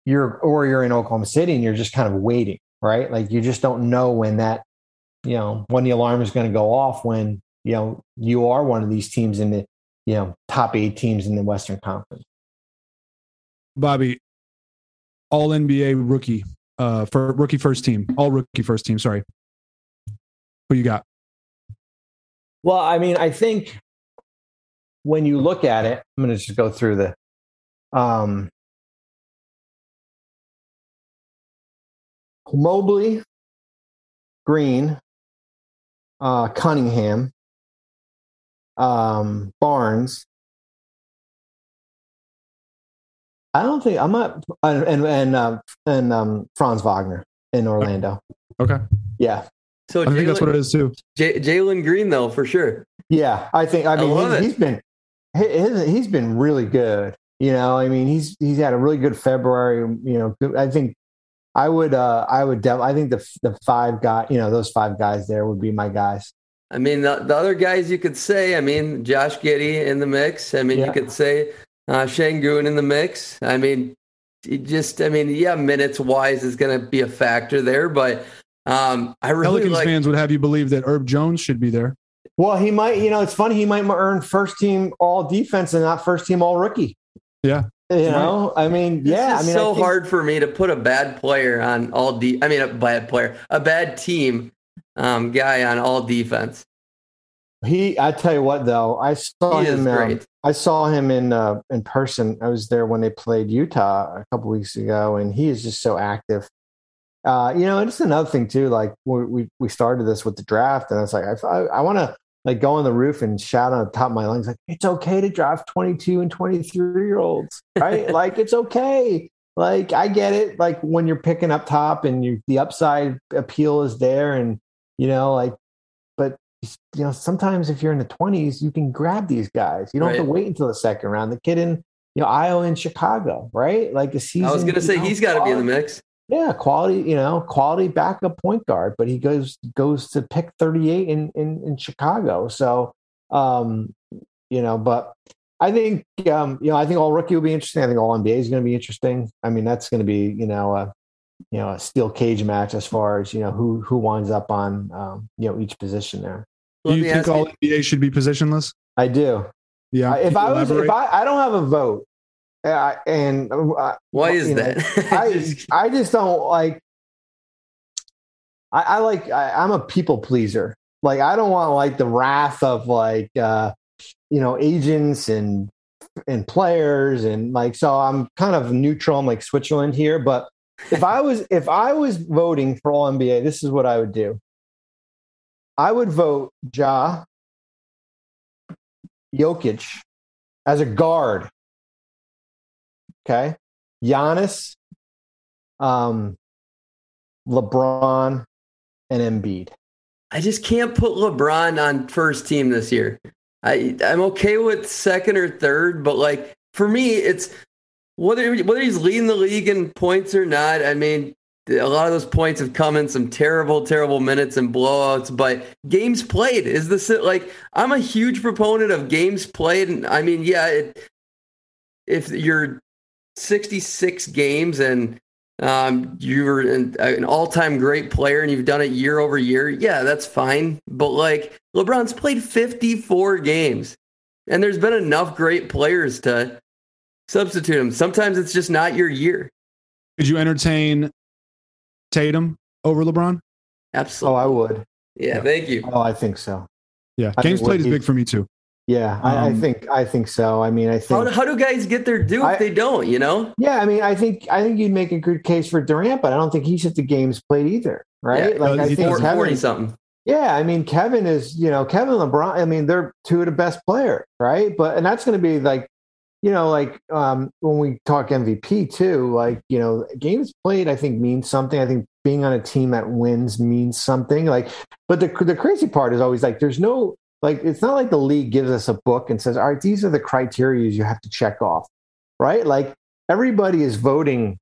you're or you're in Oklahoma City and you're just kind of waiting, right? Like you just don't know when that, you know, when the alarm is going to go off when, you know, you are one of these teams in the you know top eight teams in the Western Conference. Bobby, All NBA rookie uh, for rookie first team, all rookie first team. Sorry, who you got? Well, I mean, I think when you look at it, I'm going to just go through the. Um, Mobley, Green, uh, Cunningham, um, Barnes. I don't think I'm not, and and uh, and um, Franz Wagner in Orlando. Okay, Yeah, So I think that's what it is too. J- Jalen Green, though, for sure. yeah. I think. I I mean, love he's, he's been his, he's been really good. You know, I mean, he's he's had a really good February. You know, I think I would uh I would def- I think the the five guy you know those five guys there would be my guys. I mean, the, the other guys you could say, I mean, Josh Giddey in the mix. I mean, Yeah. you could say uh, Sengun in the mix. I mean, it just, I mean, yeah, minutes wise is going to be a factor there, but um, I really Pelicans like. fans would have you believe that Herb Jones should be there. Well, he might you know it's funny he might earn first team all defense and not first team all rookie. Yeah. You know, I mean, This yeah, I mean, so I think- hard for me to put a bad player on all de- I mean, a bad player, a bad team um, guy on all defense. He, I tell you what, though, I saw He is him. um. I saw him in uh, in person. I was there when they played Utah a couple weeks ago, and he is just so active. Uh, you know, and it's another thing too. Like we we, we started this with the draft, and I was like, I I, I want to like go on the roof and shout on the top of my lungs, like it's okay to draft twenty two and twenty three year olds, (laughs) right? like it's okay. Like I get it. Like when you're picking up top and you the upside appeal is there, and you know, like, but you know, sometimes if you're in the 20s, you can grab these guys. You don't have to wait until the second round. The kid in, you know, Ayo and Chicago, right? Like a season. I was going to say know, he's got to be in the mix. Yeah, quality, you know, quality backup point guard, but he goes goes to pick 38 in in, in Chicago. So um, you know, but I think um, you know, I think all rookie will be interesting. I think all NBA is going to be interesting. I mean, that's going to be, you know, a you know, a steel cage match as far as, you know, who who winds up on um, you know, each position there. Do you think all you- NBA should be positionless? I do. Yeah. If I was, if? I, I don't have a vote, uh, and uh, Why is you know, that? (laughs) I, Just- I just don't like. I, I like. I, I'm a people pleaser. Like I don't want like the wrath of like uh, you know agents and and players and like so I'm kind of neutral. I'm like Switzerland here, but if I was if I was voting for all NBA, this is what I would do. I would vote Ja Jokic as a guard. Okay. Giannis, um, LeBron, and Embiid. I just can't put LeBron on first team this year. I I'm okay with second or third, but like for me, it's whether whether he's leading the league in points or not. I mean, a lot of those points have come in some terrible, terrible minutes and blowouts. But games played is the like I'm a huge proponent of games played, and I mean, yeah, it, if you're 66 games and um, you're an, an all-time great player and you've done it year over year, yeah, that's fine. But like LeBron's played 54 games, and there's been enough great players to substitute him. Sometimes it's just not your year. Could you entertain Tatum over LeBron? Absolutely. Oh, Absolutely. I would. yeah, thank you. Oh, I think so. Yeah. I Games played is big for me too. Yeah, I, I Um, think I think so. I mean, I think. how do guys get their due if I- they don't? You know, yeah, I mean, I think I think you'd make a good case for Durant, but I don't think he's at the games played either, right? Yeah, like I think doesn't. forty something. Yeah, I mean, Kevin is, you know, Kevin LeBron, I mean, they're two of the best players, right? But, and that's going to be like, you know, like um, when we talk MVP too, like, you know, games played, I think means something. I think being on a team that wins means something. Like, but the, the crazy part is always like, there's no, like, it's not like the league gives us a book and says, all right, these are the criteria you have to check off, right? Like, everybody is voting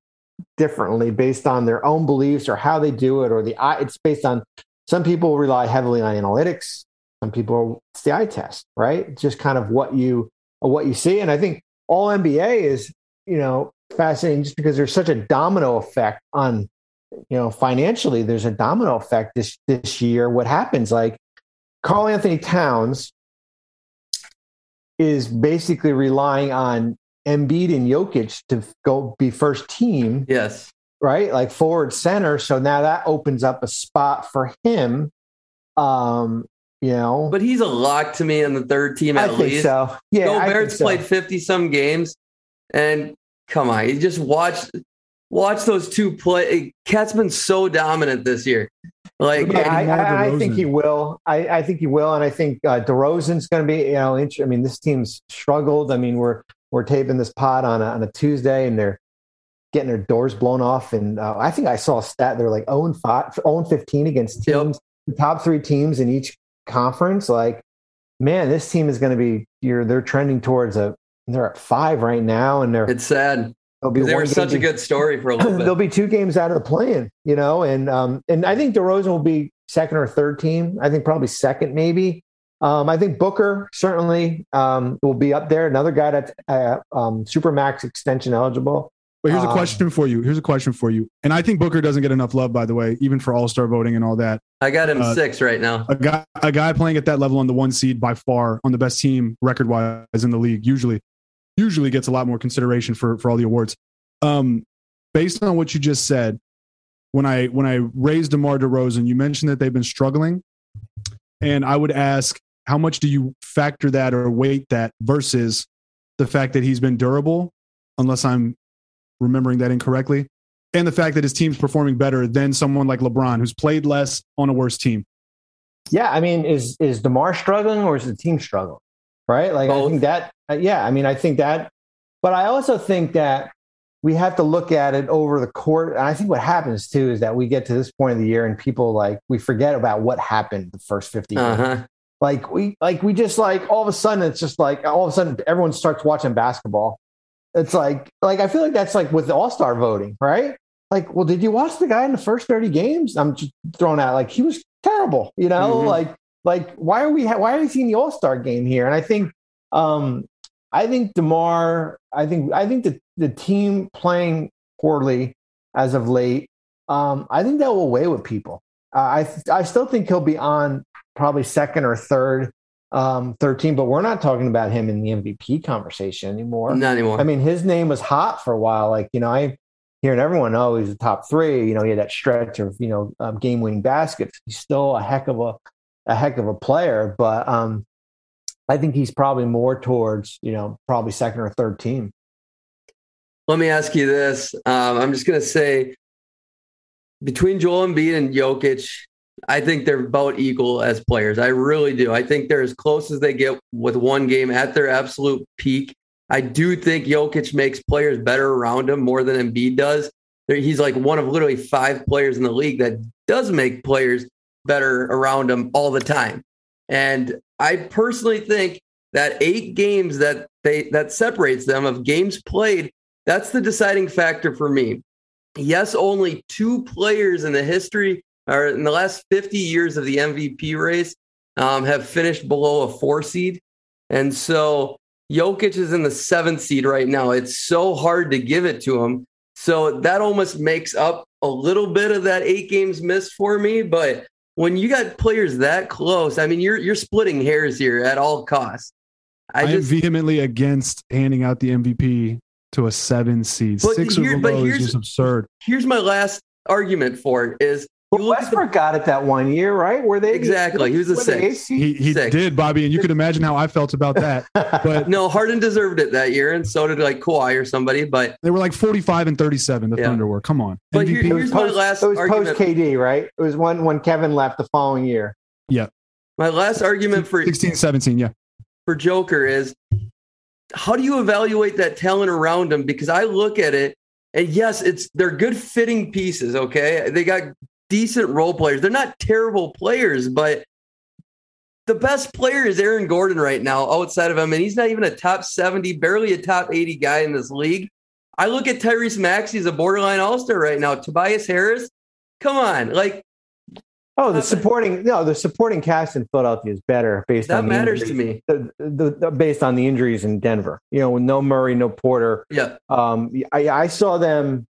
differently based on their own beliefs or how they do it, or the eye, it's based on some people rely heavily on analytics. Some people it's the eye test, right? Just kind of what you what you see. And I think all NBA is, you know, fascinating just because there's such a domino effect on, you know, financially, there's a domino effect this this year. What happens like Karl-Anthony Towns is basically relying on Embiid and Jokic to go be first team Yes. right? Like forward center. So now that opens up a spot for him. Um, you know, But he's a lock to me in the third team I at think least. so. Yeah, I Gobert's so. played 50 some games. And come on, you just watch watch those two play. KAT's been so dominant this year. Like Yeah, I, I, I think he will. I, I think he will, and I think uh, DeRozan's going to be. You know, int- I mean, this team's struggled. I mean, we're we're taping this pod on a, on a Tuesday, and they're getting their doors blown off. And uh, I think I saw a stat. They're like 0 and 5, 0 and 15 against Yep. teams, the top three teams in each conference. Like, man, this team is going to be. You're they're trending towards a. They're at five right now, and they're it's sad. They'll be They one were such a good story for a little (clears throat) bit. There'll be two games out of the play-in, you know, and um, and I think DeRozan will be second or third team. I think probably second, maybe. Um, I think Booker certainly um, will be up there. Another guy that's uh, um, supermax extension eligible. But here's a Um, question for you. Here's a question for you. And I think Booker doesn't get enough love, by the way, even for All Star voting and all that. I got him uh, six right now. A guy, a guy playing at that level on the one seed by far on the best team record wise in the league usually, usually gets a lot more consideration for for all the awards. Um, based on what you just said, when I when I raised DeMar DeRozan, you mentioned that they've been struggling, and I would ask, how much do you factor that or weight that versus the fact that he's been durable, unless I'm remembering that incorrectly, and the fact that his team's performing better than someone like LeBron, who's played less on a worse team. Yeah, I mean, is is Demar struggling or is the team struggling? Right? Like I think that. uh, yeah, I mean, I think that. But I also think that we have to look at it over the court. And I think what happens too is that we get to this point of the year and people like we forget about what happened the first fifty. Uh games. huh. like we like we just like all of a sudden it's just like all of a sudden everyone starts watching basketball it's like like i feel like that's like with the all-star voting right like well did you watch the guy in the first 30 games i'm just throwing out like he was terrible you know Mhm. like like why are we ha- why are we seeing the all-star game here? And i think um i think demar i think i think the, the team playing poorly as of late um i think that will weigh with people. Uh, i i still think he'll be on probably second or third um 13 but we're not talking about him in the mvp conversation anymore. Not anymore. i mean his name was hot for a while. Like you know i hearing everyone oh he's the top three. You know he had that stretch of you know um, game winning baskets. He's still a heck of a a heck of a player but um i think he's probably more towards you know probably second or third team Let me ask you this. Um, I'm just going to say between Joel Embiid and Jokic, I think they're about equal as players. I really do. I think they're as close as they get with one game at their absolute peak. I do think Jokic makes players better around him more than Embiid does. He's like one of literally five players in the league that does make players better around him all the time. And I personally think that eight games that they that separates them of games played, that's the deciding factor for me. Yes, only two players in the history or in the last 50 years of the MVP race um, have finished below a four seed. And so Jokic is in the seventh seed right now. It's so hard to give it to him. So that almost makes up a little bit of that eight games missed for me. But when you got players that close, I mean, you're you're splitting hairs here at all costs. I, I am vehemently against handing out the MVP to a seven seed. Six here- or below is just absurd. here's my last argument for it is Well, you look at the- Westbrook got it that one year, right? Where they Exactly. He was a were they six. He he Six. did, Bobby, and you can imagine how I felt about that. But (laughs) no, Harden deserved it that year, and so did like Kawhi or somebody. But they were like 45 and 37. The Yeah. Thunder were. Come on, But MVP. here- It was my post, last it was argument. post KD, right? It was when when Kevin left the following year. Yeah. My last argument for 16, 17. Yeah, for Joker is how do you evaluate that talent around him? Because I look at it, and yes, it's they're good fitting pieces. Okay, they got decent role players. They're not terrible players, but the best player is Aaron Gordon right now. Outside of him, and he's not even a top seventy, barely a top eighty guy in this league. I look at Tyrese Maxey as a borderline all star right now. Tobias Harris, come on, like Oh, the supporting no, the supporting cast in Philadelphia is better based that on the matters to injuries- me. The, the, the- based on the injuries in Denver. You know, with no Murray, no Porter. Yeah, Um, I, I saw them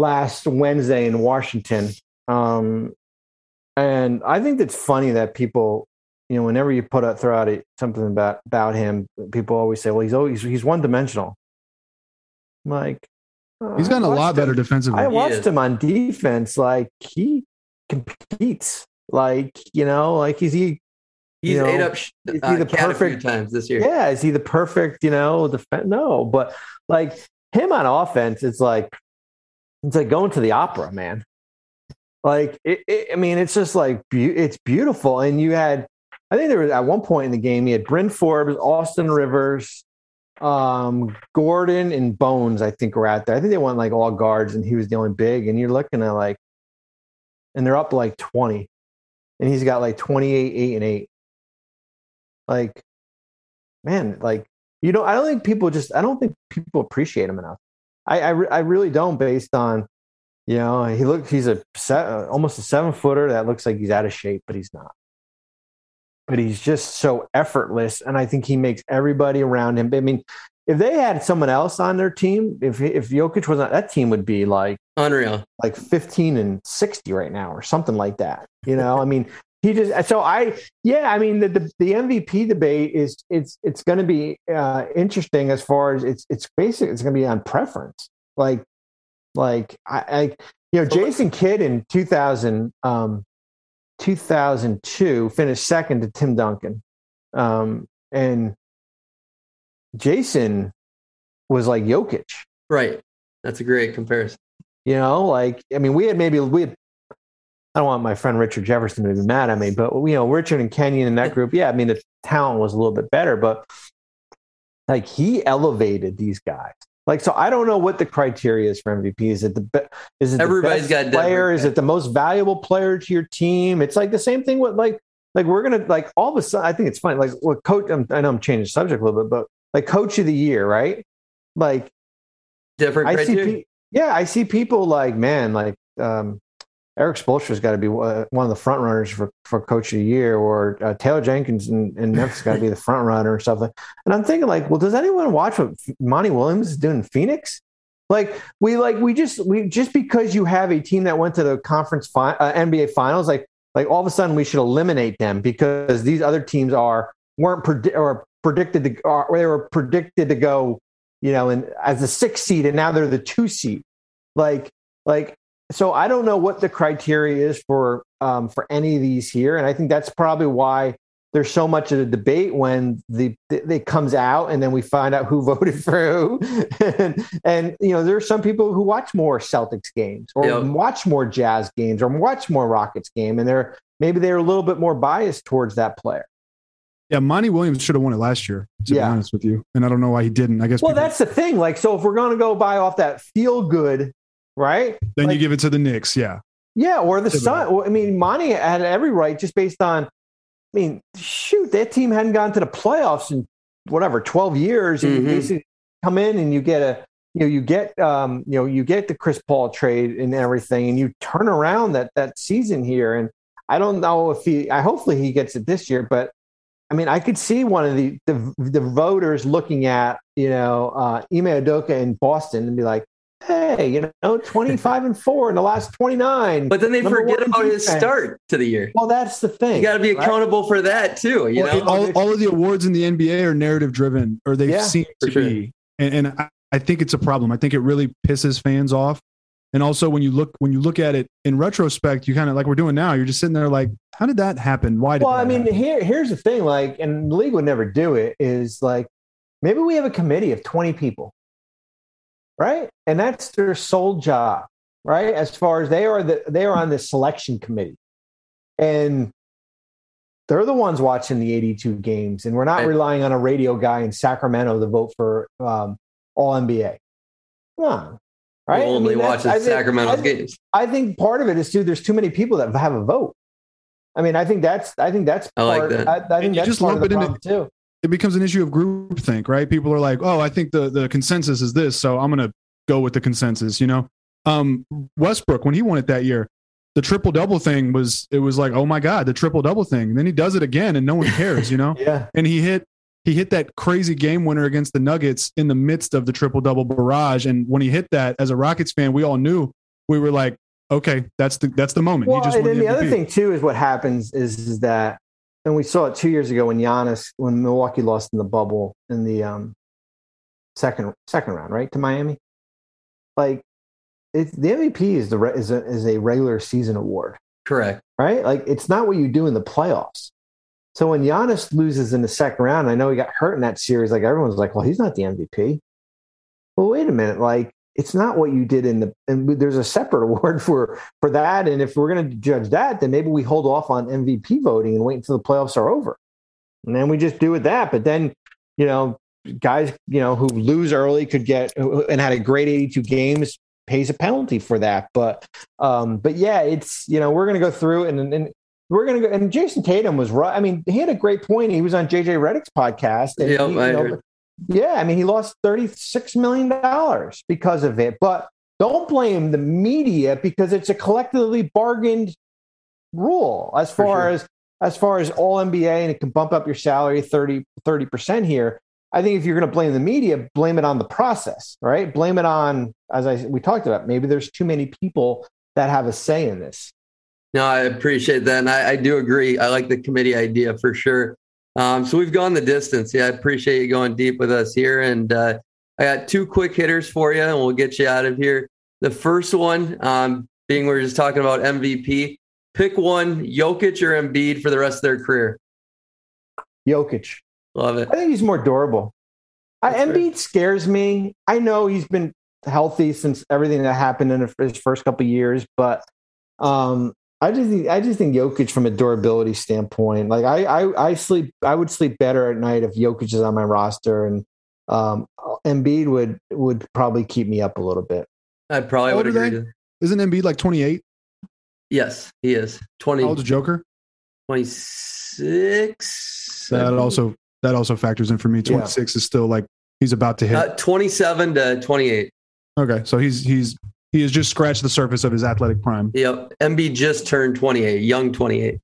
last Wednesday in Washington, um, and I think it's funny that people, you know, whenever you put out throw out something about about him, people always say, "Well, he's always he's one dimensional." Like, He's gotten a lot better him. defensively. I watched him on defense. Like he competes. Like you know, like he's he. He's You know, ate up sh- is he uh, the cat a few perfect- times this year. Yeah, is he the perfect? You know, defense? No, but like him on offense, it's like it's like going to the opera, man. Like it, it, I mean, it's just like beau- it's beautiful. And you had, I think there was at one point in the game, you had Bryn Forbes, Austin Rivers, um, Gordon, and Bones. I think were out there. I think they went like all guards, and he was the only big. And you're looking at like, and they're up like twenty, and he's got like twenty eight, eight, and eight. Like, man, like you know, I don't think people just, I don't think people appreciate him enough. I, I, re- I really don't, based on, you know, he looks, he's a se- uh, almost a seven footer that looks like he's out of shape, but he's not. But he's just so effortless, and I think he makes everybody around him. I mean, if they had someone else on their team, if if Jokic was not, that team, would be like Unreal. like 15 and 60 right now or something like that you know i mean he just so i yeah i mean the the, the mvp debate is it's it's going to be uh interesting as far as it's it's basic it's going to be on preference like like i, I you know jason kidd in 2000 um 2002 finished second to tim duncan um and jason was like jokic Right. That's a great comparison. you know, like I mean, we had maybe we had. I don't want my friend Richard Jefferson to be mad at me, but you know, Richard and Kenyon in that group, yeah, I mean, the talent was a little bit better, but like he elevated these guys. Like, so I don't know what the criteria is for MVP. Is it the be- is it Everybody's got player? Is it the most valuable player to your team? It's like the same thing with like like we're gonna like all of a sudden. I think it's funny. Like what coach? I'm, I know I'm changing the subject a little bit, but like coach of the year, right? Like Different I see, criteria. pe- yeah, I see people like, man, like um, Erik Spoelstra's got to be one of the front runners for, for coach of the year, or uh, Taylor Jenkins in, in Memphis got to be the front runner or something. And I'm thinking, like, well, does anyone watch what Monty Williams is doing in Phoenix? Like, we like we just we just because you have a team that went to the conference fi- uh, NBA finals, like like all of a sudden we should eliminate them because these other teams are weren't predi- or predicted to or they were predicted to go you know, and as the sixth seed, and now they're the two seed. Like, like, so I don't know what the criteria is for um, for any of these here, and I think that's probably why there's so much of a debate when the, the it comes out, and then we find out who (laughs) voted for who, and, and you know, there are some people who watch more Celtics games, or Yep. watch more Jazz games, or watch more Rockets game, and they're maybe they're a little bit more biased towards that player. Yeah, Monty Williams should have won it last year, to Yeah. be honest with you. And I don't know why he didn't. I guess Well, people- that's the thing. Like, so if we're going to go buy off that feel good, right? then you give it to the Knicks. Yeah. Yeah, or the Sun. I mean, Monty had every right just based on. I mean, shoot, that team hadn't gone to the playoffs in whatever twelve years, and Mhm. you basically come in and you get a, you know, you get, um, you know, you get the Chris Paul trade and everything, and you turn around that that season here. And I don't know if he. I hopefully he gets it this year, but I mean, I could see one of the the, the voters looking at you know uh, Ime Udoka in Boston and be like, hey, you know, twenty five and four in the last twenty nine. But then they Number forget one about his start to the year. Well, that's the thing. You got to be right? accountable for that too. You Well, know, all, all of the awards in the NBA are narrative driven, or they Yeah, seem to sure. be. And, and I, I think it's a problem. I think it really pisses fans off. And also, when you look when you look at it in retrospect, you kind of like we're doing now. You're just sitting there like, how did that happen? Why did? Well, that I mean, happen? here here's the thing. Like, and the league would never do it. Is like maybe we have a committee of twenty people, right? And that's their sole job, right? As far as they are the they are on the selection committee, and they're the ones watching the 82 games, and we're not Right. relying on a radio guy in Sacramento to vote for um, All NBA. Come on, right? We'll I only mean, watch I the think- Sacramento's I think- games. I think part of it is too. There's too many people that have a vote. I mean, I think that's. I think that's. I like part, that. I, I think that's just part of lump the it into- too. It becomes an issue of groupthink, right? People are like, oh, I think the the consensus is this, so I'm gonna go with the consensus. You know, um, Westbrook when he won it that year, the triple double thing was it was like, oh my god, the triple double thing. And then he does it again, and no one cares. You know, (laughs) Yeah, and he hit he hit that crazy game winner against the Nuggets in the midst of the triple double barrage. And when he hit that, as a Rockets fan, we all knew we were like, okay, that's the that's the moment. Well, he just and then the the other thing too is what happens is, is that, and we saw it two years ago when Giannis, when Milwaukee lost in the bubble in the um, second second round, right to Miami. like it's the MVP is the re- is a, is a regular season award, Correct. right? Like it's not what you do in the playoffs. So when Giannis loses in the second round, I know he got hurt in that series. Like everyone's like, well, he's not the MVP. Well, wait a minute. Like it's not what you did in the and there's a separate (laughs) award for for that. And if we're going to judge that, then maybe we hold off on MVP voting and wait until the playoffs are over, and then we just do it that. But then you know, guys, you know, who lose early could get and had a great 82 games pays a penalty for that. But um, but yeah, it's you know we're going to go through and and we're going to go. And Jayson Tatum was right. I mean, he had a great point. He was on JJ Redick's podcast. And Yep, he, you I know. Yeah, I mean, he lost thirty six million dollars because of it. But don't blame the media because it's a collectively bargained rule as far sure. as as far as all NBA and it can bump up your salary 30 percent here. I think if you're going to blame the media, blame it on the process, right? Blame it on, as I we talked about, maybe there's too many people that have a say in this. No, I appreciate that. And I, I do agree. I like the committee idea for sure. Um, so we've gone the distance. Yeah, I appreciate you going deep with us here. And uh, I got two quick hitters for you, and we'll get you out of here. The first one, um, being we are just talking about MVP, pick one, Jokic or Embiid for the rest of their career. Jokic. Love it. I think he's more durable. I. Embiid scares me. I know he's been healthy since everything that happened in his first couple of years, but um, I just think, I just think Jokic from a durability standpoint, like I, I I sleep I would sleep better at night if Jokic is on my roster, and um, Embiid would would probably keep me up a little bit. I probably would agree. To, Isn't Embiid like 28? yes, he is 20, How old is Joker? 26. That also that also factors in for me. Yeah. 26 is still like he's about to hit. Uh, 27 to 28. okay, so he's he's he has just scratched the surface of his athletic prime. Yep. MB just turned 28, young 28.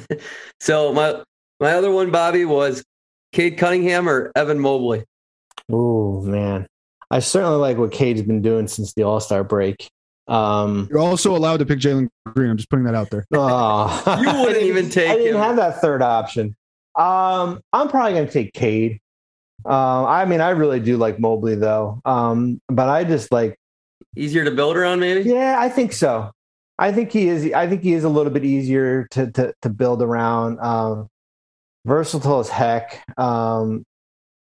(laughs) so my my other one, Bobby, was Cade Cunningham or Evan Mobley. Oh man, I certainly like what Cade's been doing since the All Star break. Um, You're also allowed to pick Jalen Green. I'm just putting that out there. oh, (laughs) You wouldn't (laughs) I didn't- even take I didn't him. have that third option. Um, I'm probably going to take Cade. Um, I mean, I really do like Mobley though. Um, but I just like, Easier to build around, maybe? yeah, I think so. I think he is. I think he is a little bit easier to to, to build around. Um, versatile as heck. Um,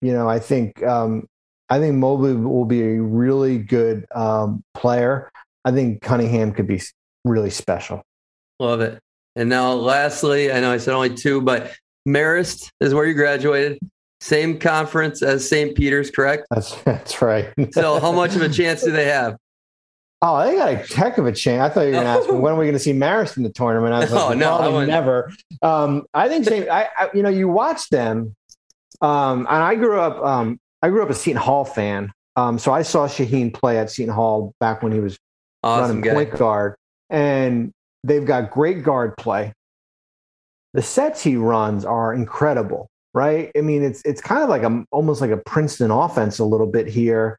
you know, I think um, I think Mobley will be a really good um, player. I think Cunningham could be really special. Love it. And now, lastly, I know I said only two, but Marist is where you graduated. Same conference as St. Peter's, correct? That's (laughs) that's right. So, how much of a chance do they have? Oh, they got a heck of a chance. I thought you were going to ask me when are we going to see Marist in the tournament. I was like, (laughs) Oh, no, probably never. Um, I think same. I, I, you know, you watch them, um, and I grew up. Um, I grew up a Seton Hall fan, um, so I saw Shaheen play at Seton Hall back when he was Awesome running guy. point guard, and they've got great guard play. The sets he runs are incredible, right? I mean, it's it's kind of like a almost like a Princeton offense a little bit here.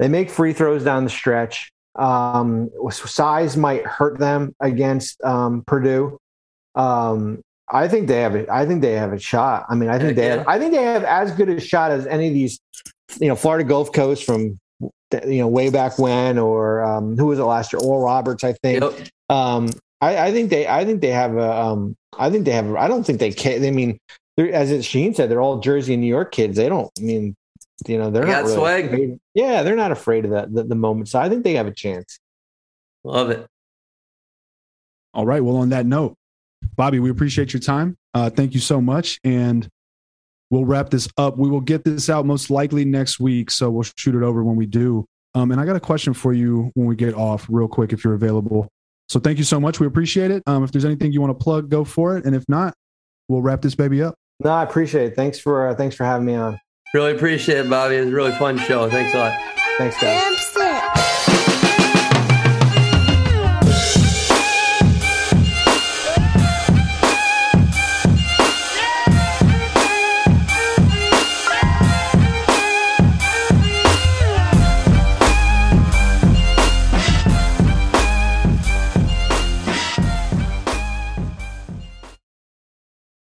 They make free throws down the stretch. Um, size might hurt them against um, Purdue. Um, I think they have it. I think they have a shot. I mean, I think they have. I think they have as good a shot as any of these, you know, Florida Gulf Coast from you know way back when, or um, who was it last year? Oral Roberts, I think. Yep. Um, I, I think they. I think they have a. Um, I think they have. a- I don't think they can. I mean, as it, Sheen said, they're all Jersey and New York kids. They don't. I mean, you know, they're They not got really swag. afraid- Yeah, they're not afraid of that the, the moment. So I think they have a chance. Love it. All right. Well, on that note, Bobby, we appreciate your time. Uh, thank you so much. And we'll wrap this up. We will get this out most likely next week. So we'll shoot it over when we do. Um, and I got a question for you when we get off, real quick, if you're available. So thank you so much. We appreciate it. Um, if there's anything you want to plug, go for it. And if not, we'll wrap this baby up. No, I appreciate it. Thanks for uh, thanks for having me on. Really appreciate it, Bobby. It was a really fun show. Thanks a lot. Thanks, guys. MC